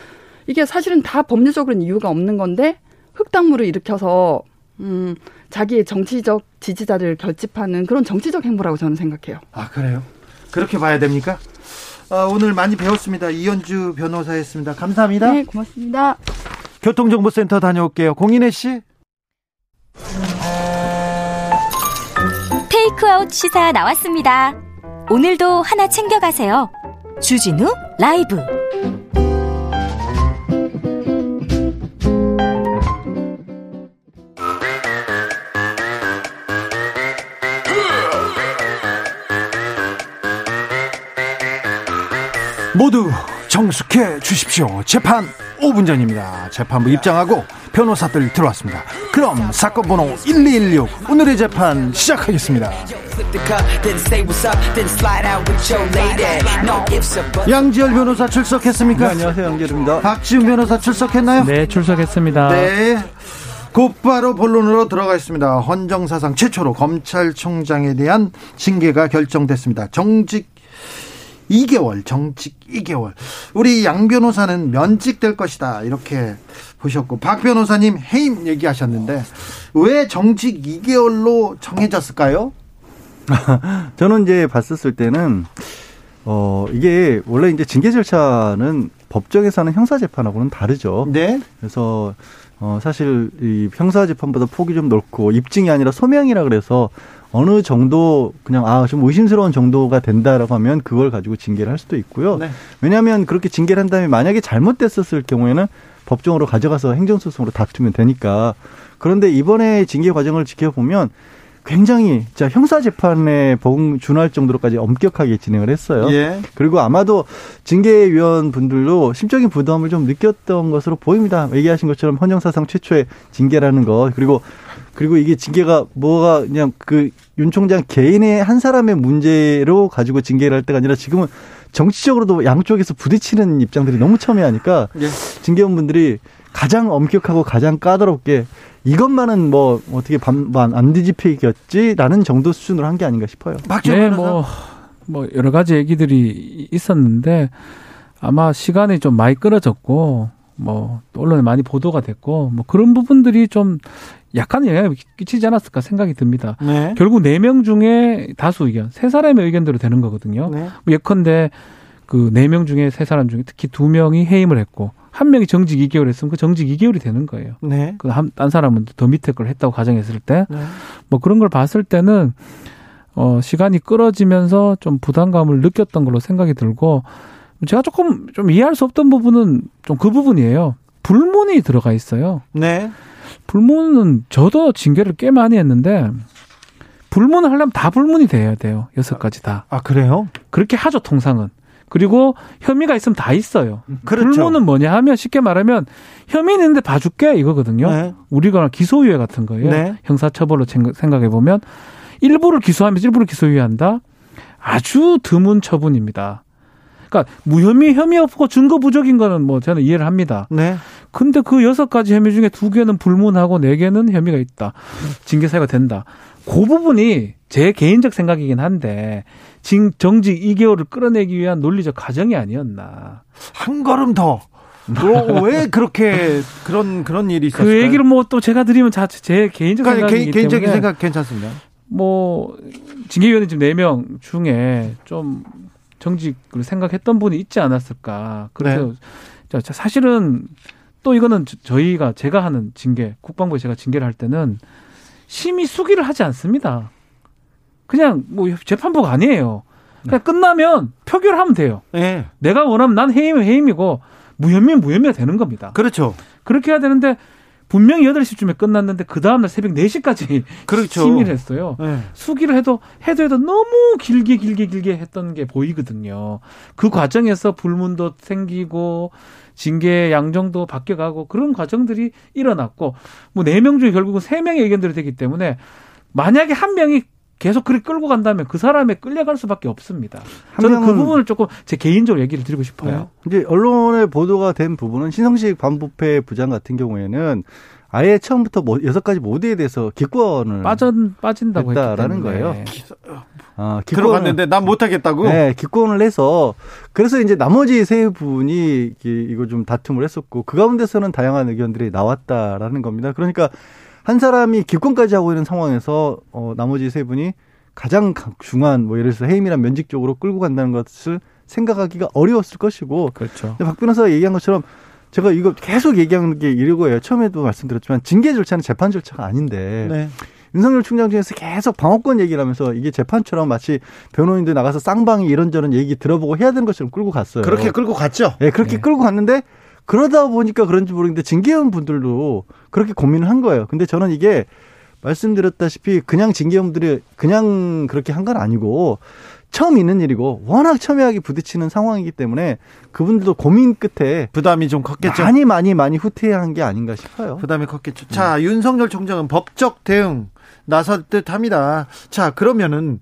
이게 사실은 다 법률적으로는 이유가 없는 건데 흑당무를 일으켜서 음, 자기의 정치적 지지자를 결집하는 그런 정치적 행보라고 저는 생각해요. 아 그래요? 그렇게 봐야 됩니까? 아, 오늘 많이 배웠습니다. 이현주 변호사였습니다. 감사합니다. 네, 고맙습니다. 교통정보센터 다녀올게요. 공인혜 씨. 테이크아웃 시사 나왔습니다. 오늘도 하나 챙겨가세요. 주진우 라이브. 모두 정숙해 주십시오. 재판 5분 전입니다. 재판부 입장하고 변호사들 들어왔습니다. 그럼 사건 번호 1216 오늘의 재판 시작하겠습니다. 양지열 변호사 출석했습니까? 네, 안녕하세요. 양지열입니다. 박지훈 변호사 출석했나요? 네, 출석했습니다. 네. 곧바로 본론으로 들어가겠습니다. 헌정사상 최초로 검찰총장에 대한 징계가 결정됐습니다. 정직 2개월, 정직 2개월. 우리 양 변호사는 면직될 것이다. 이렇게 보셨고, 박 변호사님 해임 얘기하셨는데, 왜 정직 2개월로 정해졌을까요? 저는 이제 봤었을 때는, 어, 이게 원래 이제 징계 절차는 법정에서 하는 형사 재판하고는 다르죠. 네. 그래서, 어, 사실 이 형사 재판보다 폭이 좀 넓고 입증이 아니라 소명이라 그래서 어느 정도 그냥 아 좀 의심스러운 정도가 된다라고 하면 그걸 가지고 징계를 할 수도 있고요. 네. 왜냐하면 그렇게 징계를 한 다음에 만약에 잘못됐었을 경우에는 법정으로 가져가서 행정소송으로 다투면 되니까 그런데 이번에 징계 과정을 지켜보면 굉장히 자 형사 재판에 복 준할 정도로까지 엄격하게 진행을 했어요. 예. 그리고 아마도 징계위원 분들도 심적인 부담을 좀 느꼈던 것으로 보입니다. 얘기하신 것처럼 헌정사상 최초의 징계라는 것 그리고 그리고 이게 징계가 뭐가 그냥 그 윤 총장 개인의 한 사람의 문제로 가지고 징계를 할 때가 아니라 지금은 정치적으로도 양쪽에서 부딪히는 입장들이 너무 첨예하니까 예. 징계원분들이 가장 엄격하고 가장 까다롭게 이것만은 뭐 어떻게 반반 안 뒤집히겠지라는 정도 수준으로 한 게 아닌가 싶어요. 네, 뭐, 뭐 여러 가지 얘기들이 있었는데 아마 시간이 좀 많이 끌어졌고 뭐 언론에 많이 보도가 됐고 뭐 그런 부분들이 좀 약간 영향을 끼치지 않았을까 생각이 듭니다. 네. 결국 네 명 중에 다수 의견, 세 사람의 의견대로 되는 거거든요. 네. 뭐 예컨대 그 네 명 중에 세 사람 중에 특히 두 명이 해임을 했고 한 명이 정직 2개월 했으면 그 정직 2개월이 되는 거예요. 네. 그한 사람은 더 밑에 걸 했다고 가정했을 때, 네. 뭐 그런 걸 봤을 때는 어 시간이 끌어지면서 좀 부담감을 느꼈던 걸로 생각이 들고 제가 조금 좀 이해할 수 없던 부분은 좀 그 부분이에요. 불문이 들어가 있어요. 네. 불문은 저도 징계를 꽤 많이 했는데 불문을 하려면 다 불문이 돼야 돼요. 여섯 가지 다. 아, 그래요? 그렇게 하죠, 통상은. 그리고 혐의가 있으면 다 있어요. 그렇죠. 불문은 뭐냐 하면 쉽게 말하면 혐의 있는데 봐줄게 이거거든요. 네. 우리가 기소유예 같은 거예요. 네. 형사처벌로 생각해 보면 일부를 기소하면 일부를 기소유예한다. 아주 드문 처분입니다. 그러니까 무혐의 혐의 없고 증거 부족인 거는 뭐 저는 이해를 합니다. 네. 근데 그 여섯 가지 혐의 중에 두 개는 불문하고 네 개는 혐의가 있다. 징계 사유가 된다. 그 부분이 제 개인적 생각이긴 한데 정직 2개월을 끌어내기 위한 논리적 과정이 아니었나. 한 걸음 더. 왜 그렇게 그런 그런 일이 있었을까요? 그 얘기를 뭐 또 제가 드리면 자, 제 개인적 그러니까 생각이기 개, 인적인 생각 괜찮습니다. 뭐 징계위원회 지금 4명 중에 좀 정직을 생각했던 분이 있지 않았을까. 그래서 네. 사실은 또 이거는 저희가 제가 하는 징계, 국방부에 제가 징계를 할 때는 심의 수기를 하지 않습니다. 그냥 뭐 재판부가 아니에요. 그냥 끝나면 표결하면 돼요. 네. 내가 원하면 난 해임은 해임이고 무혐의 무혐의가 되는 겁니다. 그렇죠. 그렇게 해야 되는데 분명히 8시쯤에 끝났는데 그 다음날 새벽 4시까지 그렇죠. 심의를 했어요. 네. 수기를 해도 해도 해도 너무 길게 길게 길게 했던 게 보이거든요. 그 과정에서 불문도 생기고 징계 양정도 바뀌어가고 그런 과정들이 일어났고 뭐네명 중에 결국은 세명의 의견들이 되기 때문에 만약에 한 명이 계속 그렇게 끌고 간다면 그 사람에 끌려갈 수밖에 없습니다. 저는 그 부분을 조금 제 개인적으로 얘기를 드리고 싶어요. 네. 이제 언론에 보도가 된 부분은 신성식 반부패 부장 같은 경우에는 아예 처음부터 뭐 여섯 가지 모드에 대해서 기권을 빠져 빠진다고 했다라는 거예요. 아, 들어갔는데 난 못하겠다고? 네, 기권을 해서 그래서 이제 나머지 세 분이 이거 좀 다툼을 했었고 그 가운데서는 다양한 의견들이 나왔다라는 겁니다. 그러니까 한 사람이 기권까지 하고 있는 상황에서 어, 나머지 세 분이 가장 중요한 뭐 예를 들어서 해임이란 면직적으로 끌고 간다는 것을 생각하기가 어려웠을 것이고 그렇죠. 박 변호사가 얘기한 것처럼 제가 이거 계속 얘기하는 게 이러고요. 처음에도 말씀드렸지만 징계 절차는 재판 절차가 아닌데 네. 윤석열 총장 중에서 계속 방어권 얘기를 하면서 이게 재판처럼 마치 변호인들 나가서 쌍방이 이런저런 얘기 들어보고 해야 되는 것처럼 끌고 갔어요. 그렇게 끌고 갔죠. 네, 그렇게 네. 끌고 갔는데 그러다 보니까 그런지 모르겠는데 징계원 분들도 그렇게 고민을 한 거예요. 근데 저는 이게 말씀드렸다시피 그냥 징계원들이 그냥 그렇게 한 건 아니고 처음 있는 일이고 워낙 첨예하게 부딪히는 상황이기 때문에 그분들도 고민 끝에 부담이 좀 컸겠죠. 많이 많이 많이 후퇴한 게 아닌가 싶어요. 부담이 컸겠죠. 자, 음. 윤석열 총장은 법적 대응 나설 듯 합니다. 자, 그러면은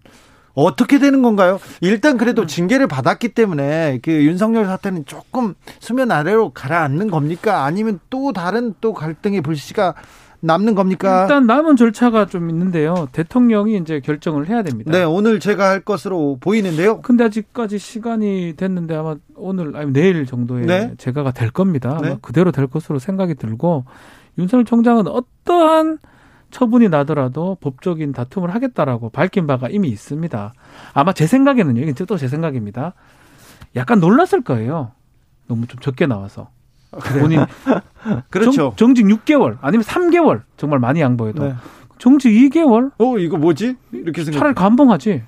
어떻게 되는 건가요? 일단 그래도 음. 징계를 받았기 때문에 그 윤석열 사태는 조금 수면 아래로 가라앉는 겁니까? 아니면 또 다른 또 갈등의 불씨가 남는 겁니까? 일단 남은 절차가 좀 있는데요. 대통령이 이제 결정을 해야 됩니다. 네, 오늘 제가 할 것으로 보이는데요. 근데 아직까지 시간이 됐는데 아마 오늘 아니면 내일 정도에 네? 제가가 될 겁니다. 네? 그대로 될 것으로 생각이 들고 윤석열 총장은 어떠한 처분이 나더라도 법적인 다툼을 하겠다라고 밝힌 바가 이미 있습니다. 아마 제 생각에는요, 이게 또 제 생각입니다. 약간 놀랐을 거예요. 너무 좀 적게 나와서. 본인 그렇죠. 정, 직 6개월 아니면 3개월 정말 많이 양보해도 네. 정직 2개월? 어 이거 뭐지? 이렇게 생각. 차라리 감봉하지.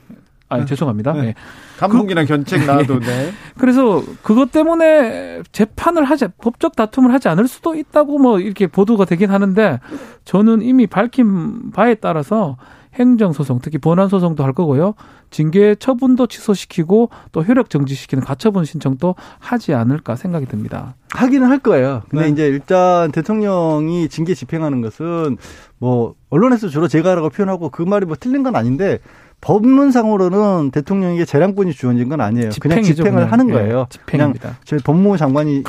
아, 네. 죄송합니다. 네. 네. 감봉이랑 그, 견책 나와도 네. 그래서 그것 때문에 재판을 하지 법적 다툼을 하지 않을 수도 있다고 뭐 이렇게 보도가 되긴 하는데 저는 이미 밝힌 바에 따라서 행정 소송, 특히 본안 소송도 할 거고요. 징계 처분도 취소시키고 또 효력 정지시키는 가처분 신청도 하지 않을까 생각이 듭니다. 하기는 할 거예요. 근데 네. 이제 일단 대통령이 징계 집행하는 것은 뭐 언론에서 주로 제가 하라고 표현하고 그 말이 뭐 틀린 건 아닌데 법문상으로는 대통령에게 재량권이 주어진 건 아니에요. 그냥 집행을 그냥. 하는 예, 거예요. 네, 집행입니다. 그냥 저희 법무부 장관이 이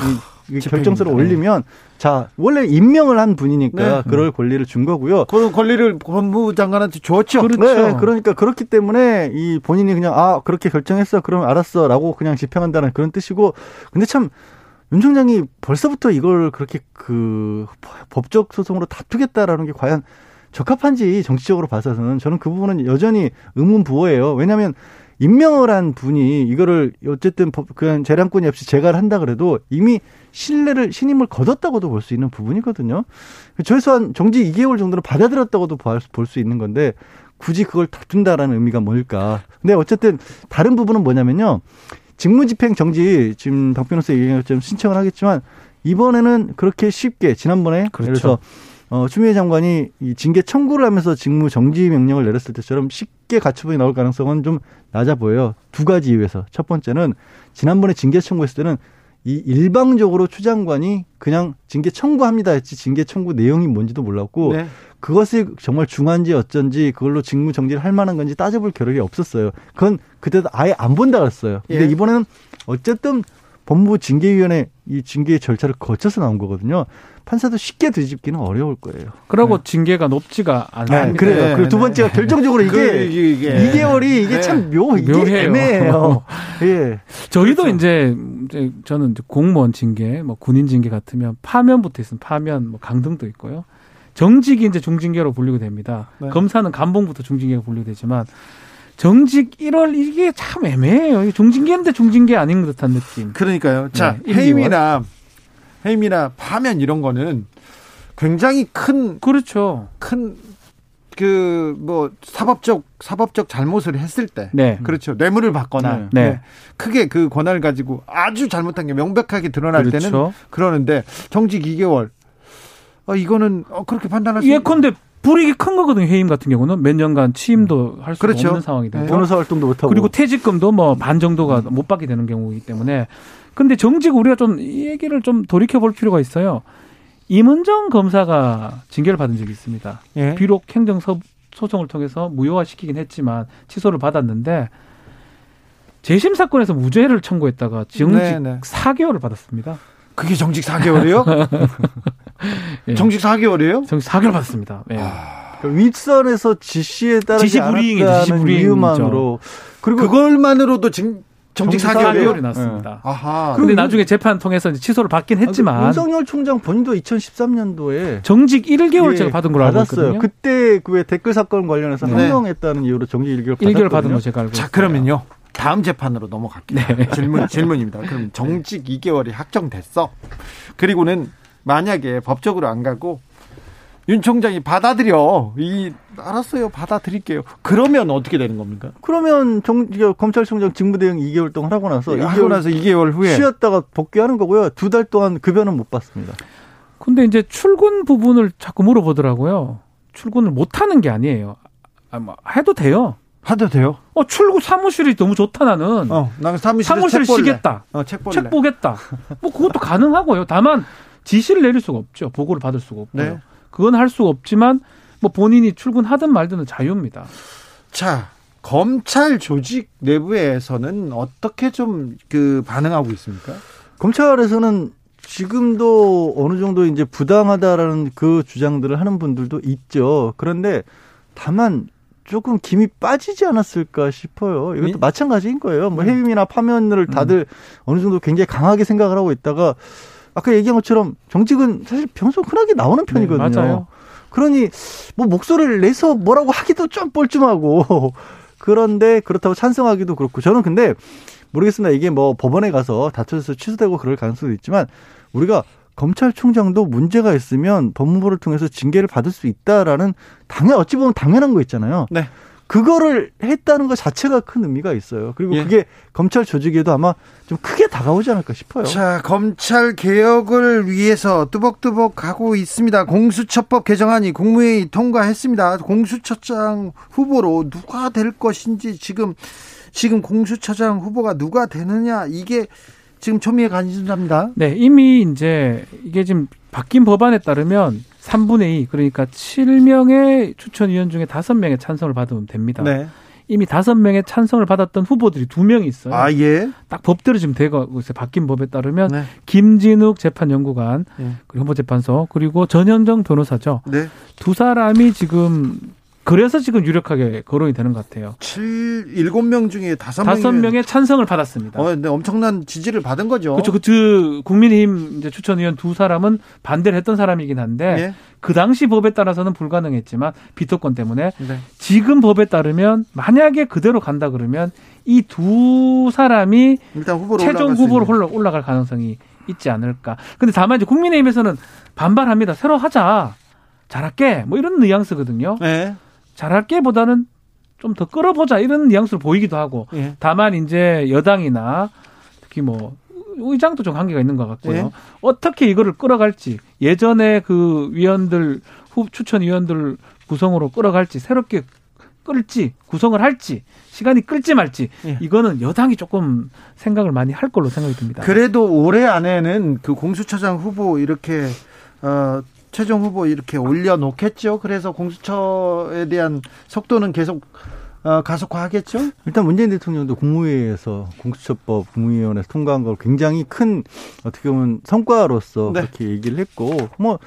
결정서를 올리면 자 원래 임명을 한 분이니까 네. 그럴 권리를 준 거고요. 그 권리를 법무부 장관한테 줬죠. 그렇죠. 네, 그러니까 그렇기 때문에 이 본인이 그냥 아 그렇게 결정했어, 그럼 알았어라고 그냥 집행한다는 그런 뜻이고. 근데 참. 윤 총장이 벌써부터 이걸 그렇게 그 법적 소송으로 다투겠다라는 게 과연 적합한지 정치적으로 봐서는 저는 그 부분은 여전히 의문부호예요. 왜냐하면 임명을 한 분이 이거를 어쨌든 그냥 재량권이 없이 재가를 한다 그래도 이미 신뢰를 신임을 거뒀다고도 볼 수 있는 부분이거든요. 최소한 정지 2개월 정도는 받아들였다고도 볼 수 있는 건데 굳이 그걸 다툰다라는 의미가 뭘까? 근데 어쨌든 다른 부분은 뭐냐면요. 직무집행 정지 지금 박 변호사 얘기한 것처럼 신청을 하겠지만 이번에는 그렇게 쉽게 지난번에 그렇죠. 그래서 어, 추미애 장관이 이 징계 청구를 하면서 직무 정지 명령을 내렸을 때처럼 쉽게 가처분이 나올 가능성은 좀 낮아 보여요. 두 가지 이유에서. 첫 번째는 지난번에 징계 청구했을 때는 이 일방적으로 추 장관이 그냥 징계 청구합니다 했지 징계 청구 내용이 뭔지도 몰랐고 네. 그것이 정말 중한지 어쩐지 그걸로 직무 정지를 할 만한 건지 따져볼 겨를이 없었어요. 그건 그때도 아예 안 본다 그랬어요. 근데 예. 이번에는 어쨌든 법무부 징계위원회 이 징계 절차를 거쳐서 나온 거거든요. 판사도 쉽게 뒤집기는 어려울 거예요. 그러고 네. 징계가 높지가 않습니다. 네, 그래요. 네, 그리고 두 번째가 네. 결정적으로 이게, 그, 이게, 2개월이 이게 네. 참 묘, 이게 묘해요. 애매해요. 예. 저희도 그렇죠. 이제, 이제 저는 이제 공무원 징계, 뭐 군인 징계 같으면 파면부터 있으면 파면, 뭐 강등도 있고요. 정직이 이제 중징계로 분류가 됩니다. 네. 검사는 감봉부터 중징계가 분류되지만 정직 1월 이게 참 애매해요. 중징계인데 중징계 아닌 듯한 느낌. 그러니까요. 자, 네, 해임이나 해임이나 파면 이런 거는 굉장히 큰 그렇죠. 큰 그 뭐 사법적 사법적 잘못을 했을 때 네. 그렇죠 뇌물을 받거나 네. 네. 크게 그 권한을 가지고 아주 잘못한 게 명백하게 드러날 그렇죠. 때는 그러는데 정직 2개월 어 이거는 어 그렇게 판단할 수 예컨대 불이익이 큰 거거든요. 해임 같은 경우는 몇 년간 취임도 할수 그렇죠. 없는 상황이 되고 네. 변호사 활동도 못 하고 그리고 퇴직금도 뭐 반 정도가 못 받게 되는 경우이기 때문에 근데 정직 우리가 좀이 얘기를 좀 돌이켜 볼 필요가 있어요. 임은정 검사가 징계를 받은 적이 있습니다. 예. 비록 행정 소송을 통해서 무효화시키긴 했지만 취소를 받았는데 재심 사건에서 무죄를 청구했다가 정직 네네. 4개월을 받았습니다. 그게 정직 4개월이요? 예. 정직 4개월이에요? 정직 4개월 받았습니다. 예. 아... 그 윗선에서 지시에 따라 지시 불이익이죠. 지시 불이익만으로 그리고 그걸만으로도 징, 정직 4개월이 났습니다. 네. 아하. 그런데 나중에 재판 통해서 취소를 받긴 했지만 윤석열 총장 본인도 2013년도에 정직 1개월째가 예, 받은 걸로 알고 있거든요. 그때 그 왜 댓글 사건 관련해서 네. 항명했다는 이유로 정직 1개월 1개월 받은 거 제가 알고 자, 그러면요. 다음 재판으로 넘어갈게요. 네. 질문 질문입니다. 그럼 정직 2개월이 확정됐어. 그리고는 만약에 법적으로 안 가고 윤 총장이 받아들여. 이 알았어요. 받아들일게요. 그러면 어떻게 되는 겁니까? 그러면 정, 검찰총장 직무대행 2개월 동안 하고 나서 네, 하고 나서 2개월 후에 쉬었다가 복귀하는 거고요. 두 달 동안 급여는 못 받습니다. 근데 이제 출근 부분을 자꾸 물어보더라고요. 출근을 못 하는 게 아니에요. 아, 뭐 해도 돼요. 해도 돼요? 어, 출구 사무실이 너무 좋다 나는. 어, 나는 사무실 사무실 쉬겠다. 어, 책, 책 보겠다. 뭐 그것도 가능하고요. 다만 지시를 내릴 수가 없죠. 보고를 받을 수가 없고요. 네. 그건 할 수가 없지만 뭐 본인이 출근하든 말든 자유입니다. 자, 검찰 조직 내부에서는 어떻게 좀 그 반응하고 있습니까? 검찰에서는 지금도 어느 정도 이제 부당하다라는 그 주장들을 하는 분들도 있죠. 그런데 다만 조금 김이 빠지지 않았을까 싶어요. 이것도 미... 마찬가지인 거예요. 뭐 음. 해임이나 파면을 다들 음. 어느 정도 굉장히 강하게 생각을 하고 있다가 아까 얘기한 것처럼 정직은 사실 평소 흔하게 나오는 네, 편이거든요. 네, 맞아요. 그러니 뭐 목소리를 내서 뭐라고 하기도 좀 뻘쭘하고 그런데 그렇다고 찬성하기도 그렇고 저는 근데 모르겠습니다. 이게 뭐 법원에 가서 다투어서 취소되고 그럴 가능성도 있지만 우리가 검찰총장도 문제가 있으면 법무부를 통해서 징계를 받을 수 있다라는 당연 어찌 보면 당연한 거 있잖아요. 네. 그거를 했다는 것 자체가 큰 의미가 있어요. 그리고 예. 그게 검찰 조직에도 아마 좀 크게 다가오지 않을까 싶어요. 자, 검찰 개혁을 위해서 뚜벅뚜벅 가고 있습니다. 공수처법 개정안이 국무회의 통과했습니다. 공수처장 후보로 누가 될 것인지 지금 지금 공수처장 후보가 누가 되느냐 이게 지금 초미의 관심사입니다. 네, 이미 이제 이게 지금 바뀐 법안에 따르면 3분의 2 그러니까 7명의 추천위원 중에 5명의 찬성을 받으면 됩니다. 네. 이미 5명의 찬성을 받았던 후보들이 2명이 있어요. 아, 예. 딱 법대로 지금 되고 있어요. 바뀐 법에 따르면 네. 김진욱 재판연구관 네. 그리고 후보재판소 그리고 전현정 변호사죠. 네. 두 사람이 지금 그래서 지금 유력하게 거론이 되는 것 같아요. 7, 7명 중에 5명의, 5명의 찬성을 받았습니다. 어, 근데 엄청난 지지를 받은 거죠. 그렇죠. 그, 국민의힘 이제 추천위원 두 사람은 반대를 했던 사람이긴 한데, 예? 그 당시 법에 따라서는 불가능했지만, 비토권 때문에. 네. 지금 법에 따르면, 만약에 그대로 간다 그러면, 이 두 사람이 일단 후보로 최종 후보로 올라갈 가능성이 있지 않을까. 근데 다만 이제 국민의힘에서는 반발합니다. 새로 하자. 잘할게. 뭐 이런 뉘앙스거든요. 네. 잘할게 보다는 좀 더 끌어보자 이런 뉘앙스를 보이기도 하고 예. 다만 이제 여당이나 특히 뭐 의장도 좀 한계가 있는 것 같고요. 예. 어떻게 이거를 끌어갈지 예전에 그 위원들 후 추천 위원들 구성으로 끌어갈지 새롭게 끌지 구성을 할지 시간이 끌지 말지 예. 이거는 여당이 조금 생각을 많이 할 걸로 생각이 듭니다. 그래도 올해 안에는 그 공수처장 후보 이렇게 어 최종 후보 이렇게 올려놓겠죠. 그래서 공수처에 대한 속도는 계속 어, 가속화하겠죠. 일단 문재인 대통령도 국무회의에서 공수처법 국무위원회에서 통과한 걸 굉장히 큰 어떻게 보면 성과로서 네. 그렇게 얘기를 했고 뭐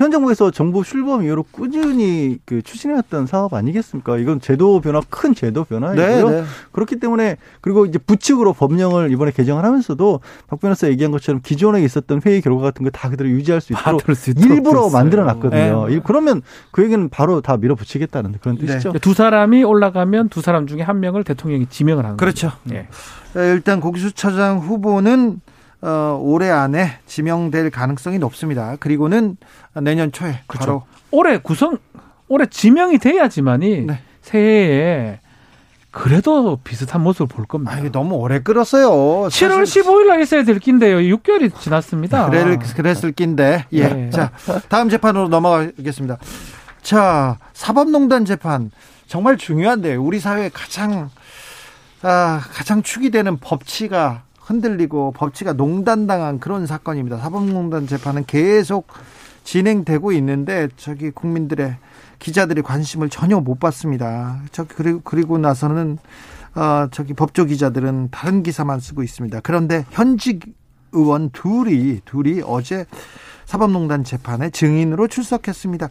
현 정부에서 정부 출범 이후로 꾸준히 그 추진해왔던 사업 아니겠습니까? 이건 제도 변화, 큰 제도 변화이고요. 네, 네. 그렇기 때문에 그리고 이제 부칙으로 법령을 이번에 개정을 하면서도 박 변호사 얘기한 것처럼 기존에 있었던 회의 결과 같은 거 다 그대로 유지할 수 있도록 수 일부러 만들어 놨거든요. 네. 그러면 그 얘기는 바로 다 밀어붙이겠다는 그런 네. 뜻이죠. 두 사람이 올라가면 두 사람 중에 한 명을 대통령이 지명을 하는 거죠. 그렇죠. 네. 일단 공수처장 후보는 어, 올해 안에 지명될 가능성이 높습니다. 그리고는 내년 초에 그렇죠. 바로 올해 구성 올해 지명이 돼야지만이 네. 새해에 그래도 비슷한 모습을 볼 겁니다. 아, 이게 너무 오래 끌었어요. 7월 15일 날 있어야 될 끼인데요. 6개월이 지났습니다. 그래, 그랬을 끼인데. 예. 네. 자, 다음 재판으로 넘어가겠습니다. 자, 사법농단 재판. 정말 중요한데, 우리 사회에 가장, 아, 가장 축이 되는 법치가 흔들리고 법치가 농단당한 그런 사건입니다. 사법농단 재판은 계속 진행되고 있는데, 저기 국민들의 기자들이 관심을 전혀 못 받습니다. 저 그리고 그리고 나서는 어 저기 법조 기자들은 다른 기사만 쓰고 있습니다. 그런데 현직 의원 둘이 둘이 어제 사법농단 재판에 증인으로 출석했습니다.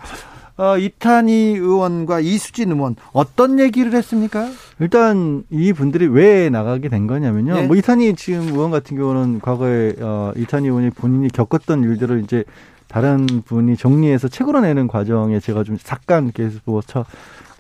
어, 이탄희 의원과 이수진 의원 어떤 얘기를 했습니까? 일단 이 분들이 왜 나가게 된 거냐면요. 네. 뭐 이탄희 지금 의원 같은 경우는 과거에 어, 이탄희 의원이 본인이 겪었던 일들을 이제 다른 분이 정리해서 책으로 내는 과정에 제가 좀 잠깐 계속 뭐 쳐,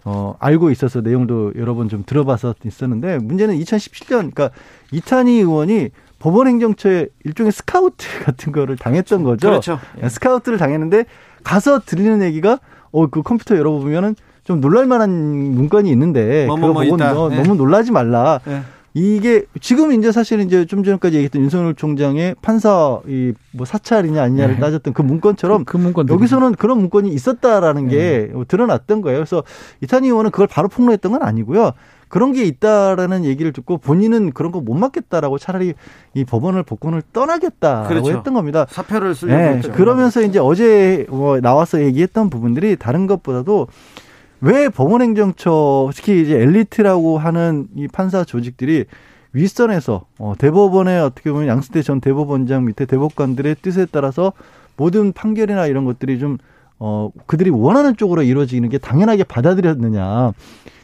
어, 알고 있어서 내용도 여러 번 좀 들어봐서 있었는데 문제는 2017년, 그러니까 이탄희 의원이 법원행정처에 일종의 스카우트 같은 거를 당했던 거죠. 그렇죠. 예, 스카우트를 당했는데 가서 들리는 얘기가 어, 그 컴퓨터 열어보면은 좀 놀랄만한 문건이 있는데 뭐, 뭐, 그거 뭐 보고 너, 네. 너무 놀라지 말라. 네. 이게 지금 이제 사실은 이제 좀 전까지 얘기했던 윤석열 총장의 판사 이 뭐 사찰이냐 아니냐를 네. 따졌던 그 문건처럼 그, 그 문건 여기서는 그런 문건이 있었다라는 네. 게 드러났던 거예요. 그래서 이탄희 의원은 그걸 바로 폭로했던 건 아니고요. 그런 게 있다라는 얘기를 듣고 본인은 그런 거못 맡겠다라고 차라리 이 법원을 복권을 떠나겠다라고 그렇죠. 했던 겁니다. 사표를 쓰려고 네. 그러면서 이제 어제 뭐 나와서 얘기했던 부분들이 다른 것보다도 왜 법원행정처 특히 이제 엘리트라고 하는 이 판사 조직들이 윗선에서 어, 대법원의 어떻게 보면 양승태 전 대법원장 밑에 대법관들의 뜻에 따라서 모든 판결이나 이런 것들이 좀 어, 그들이 원하는 쪽으로 이루어지는 게 당연하게 받아들였느냐.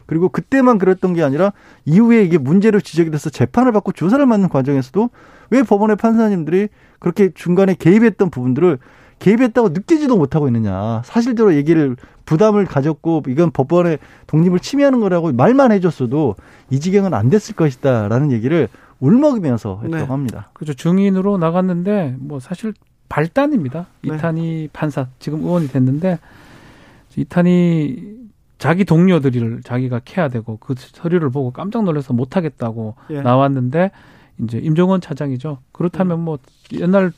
그리고 그때만 그랬던 게 아니라 이후에 이게 문제로 지적이 돼서 재판을 받고 조사를 받는 과정에서도 왜 법원의 판사님들이 그렇게 중간에 개입했던 부분들을 개입했다고 느끼지도 못하고 있느냐. 사실대로 얘기를 부담을 가졌고 이건 법원의 독립을 침해하는 거라고 말만 해줬어도 이 지경은 안 됐을 것이다라는 얘기를 울먹이면서 했다고 네. 합니다. 그렇죠. 증인으로 나갔는데 뭐 사실 발단입니다. 네. 이탄희 판사 지금 의원이 됐는데 이탄희 자기 동료들을 자기가 캐야 되고 그 서류를 보고 깜짝 놀라서 못 하겠다고 예. 나왔는데 이제 임종원 차장이죠. 그렇다면 음. 뭐 옛날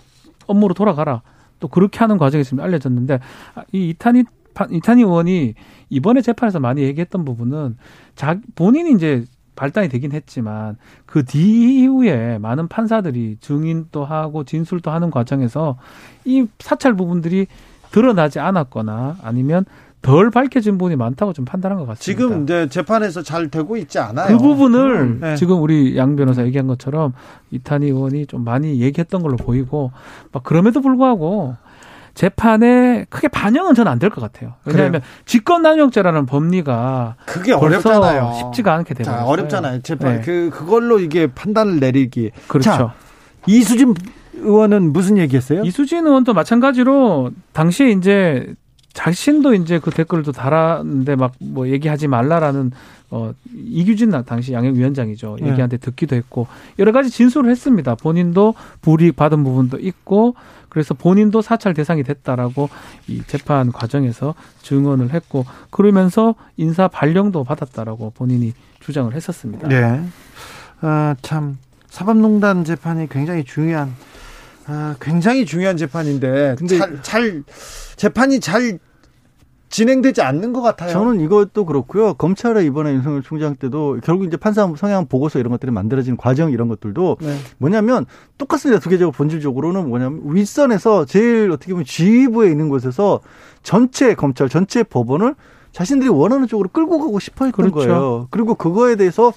업무로 돌아가라. 또 그렇게 하는 과정이 있으면 알려졌는데 아, 이 이탄희 이탄희 의원이 이번에 재판에서 많이 얘기했던 부분은 자 본인이 이제 발단이 되긴 했지만 그 뒤이후에 많은 판사들이 증인도 하고 진술도 하는 과정에서 이 사찰 부분들이 드러나지 않았거나 아니면 덜 밝혀진 부분이 많다고 좀 판단한 것 같습니다. 지금 이제 재판에서 잘 되고 있지 않아요. 그 부분을 음, 네. 지금 우리 양 변호사 얘기한 것처럼 이탄희 의원이 좀 많이 얘기했던 걸로 보이고 막 그럼에도 불구하고 재판에 크게 반영은 저는 안될 것 같아요. 왜냐하면 직권남용죄라는 법리가 그게 어렵잖아요. 쉽지가 않게 되고 어렵잖아요. 재판 네. 그 그걸로 이게 판단을 내리기. 그렇죠. 자, 이수진 의원은 무슨 얘기했어요? 이수진 의원도 마찬가지로 당시에 이제 자신도 이제 그 댓글도 달았는데 막 뭐 얘기하지 말라라는 어 이규진 당시 양형위원장이죠. 네. 얘기한테 듣기도 했고 여러 가지 진술을 했습니다. 본인도 불이익 받은 부분도 있고 그래서 본인도 사찰 대상이 됐다라고 이 재판 과정에서 증언을 했고 그러면서 인사 발령도 받았다라고 본인이 주장을 했었습니다. 네. 아, 참 사법농단 재판이 굉장히 중요한 아, 굉장히 중요한 재판인데 근데 잘, 잘 재판이 잘 진행되지 않는 것 같아요. 저는 이것도 그렇고요. 검찰의 이번에 윤석열 총장 때도 결국 이제 판사 성향 보고서 이런 것들이 만들어진 과정 이런 것들도 네. 뭐냐면 똑같습니다. 두 개적으로 본질적으로는 뭐냐면 윗선에서 제일 어떻게 보면 지휘부에 있는 곳에서 전체 검찰 전체 법원을 자신들이 원하는 쪽으로 끌고 가고 싶어 했던 그렇죠. 거예요. 그리고 그거에 대해서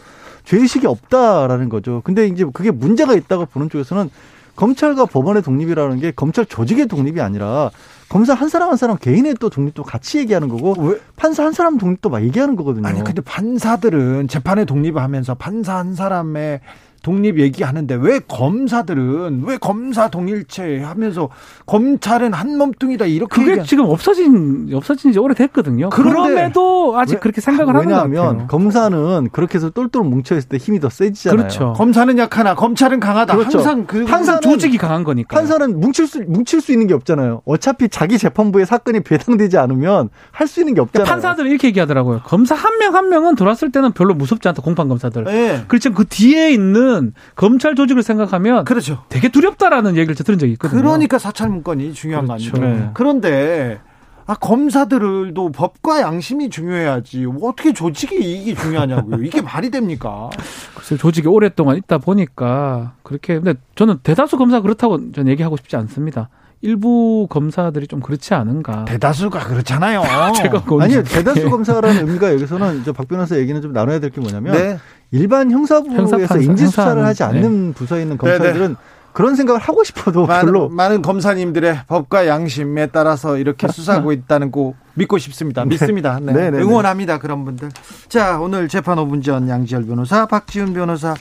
죄의식이 없다라는 거죠. 근데 이제 그게 문제가 있다고 보는 쪽에서는 검찰과 법원의 독립이라는 게 검찰 조직의 독립이 아니라 검사 한 사람 한 사람 개인의 또 독립도 같이 얘기하는 거고 왜? 판사 한 사람 독립도 막 얘기하는 거거든요. 아니 근데 판사들은 재판에 독립을 하면서 판사 한 사람의 독립 얘기하는데 왜 검사들은 왜 검사 동일체 하면서 검찰은 한 몸뚱이다 이렇게 그게 얘기하... 지금 없어진 없어진 지 오래됐거든요. 그럼에도 아직 왜, 그렇게 생각을 하는 것 같아요. 왜냐하면 검사는 그렇게 해서 똘똘 뭉쳐 있을 때 힘이 더 세지잖아요. 그렇죠. 검사는 약하나 검찰은 강하다. 그렇죠. 항상 그 판사는 조직이 강한 거니까. 판사는 뭉칠 수 뭉칠 수 있는 게 없잖아요. 어차피 자기 재판부의 사건이 배당되지 않으면 할 수 있는 게 없잖아요. 그러니까 판사들은 이렇게 얘기하더라고요. 검사 한 명한 한 명은 들어왔을 때는 별로 무섭지 않다 공판 검사들. 네. 그렇지만 그 뒤에 있는 검찰 조직을 생각하면 그렇죠. 되게 두렵다라는 얘기를 들은 적이 있거든요. 그러니까 사찰 문건이 중요한 그렇죠. 거 아닙니까? 네. 그런데 아, 검사들도 법과 양심이 중요해야지. 어떻게 조직의 이익이 중요하냐고요. 이게 말이 됩니까? 글쎄 조직이 오랫동안 있다 보니까 그렇게 근데 저는 대다수 검사 그렇다고 저는 얘기하고 싶지 않습니다. 일부 검사들이 좀 그렇지 않은가. 대다수가 그렇잖아요. 제가 아니 대다수 검사라는 의미가 여기서는 박 변호사 얘기는 좀 나눠야 될 게 뭐냐면 네. 일반 형사부에서 형사 인지 수사를 하지 않는 네. 부서에 있는 검사들은 네, 네. 그런 생각을 하고 싶어도 많은, 별로 많은 검사님들의 법과 양심에 따라서 이렇게 수사하고 있다는 거 믿고 싶습니다. 네. 믿습니다. 네. 네, 네, 네. 응원합니다. 그런 분들. 자, 오늘 재판 5분 전 양지열 변호사, 박지훈 변호사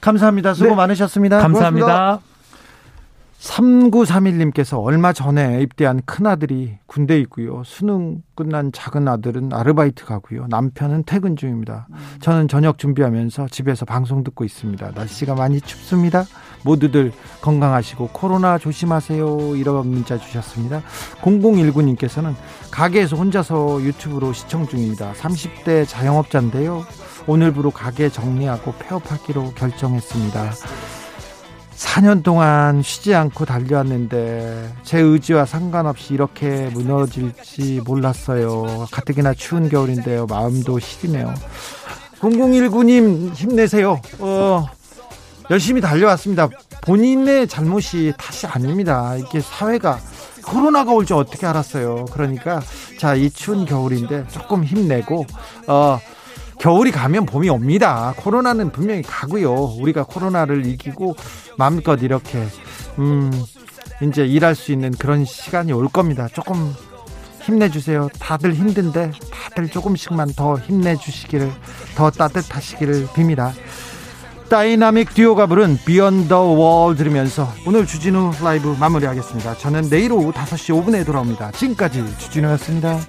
감사합니다. 수고 네. 많으셨습니다. 감사합니다. 고맙습니다. 3931님께서 얼마 전에 입대한 큰아들이 군대에 있고요. 수능 끝난 작은 아들은 아르바이트 가고요. 남편은 퇴근 중입니다. 저는 저녁 준비하면서 집에서 방송 듣고 있습니다. 날씨가 많이 춥습니다. 모두들 건강하시고 코로나 조심하세요. 이런 문자 주셨습니다. 0019님께서는 가게에서 혼자서 유튜브로 시청 중입니다. 30대 자영업자인데요. 오늘부로 가게 정리하고 폐업하기로 결정했습니다. 4년 동안 쉬지 않고 달려왔는데 제 의지와 상관없이 이렇게 무너질지 몰랐어요. 가뜩이나 추운 겨울인데요. 마음도 시리네요. 0019님 힘내세요. 어, 열심히 달려왔습니다. 본인의 잘못이 탓이 아닙니다. 이게 사회가 코로나가 올 줄 어떻게 알았어요. 그러니까 자, 이 추운 겨울인데 조금 힘내고 어 겨울이 가면 봄이 옵니다. 코로나는 분명히 가고요. 우리가 코로나를 이기고 마음껏 이렇게 음 이제 일할 수 있는 그런 시간이 올 겁니다. 조금 힘내주세요. 다들 힘든데 다들 조금씩만 더 힘내주시기를 더 따뜻하시기를 빕니다. 다이나믹 듀오가 부른 Beyond the Wall 들으면서 오늘 주진우 라이브 마무리하겠습니다. 저는 내일 오후 5시 5분에 돌아옵니다. 지금까지 주진우였습니다.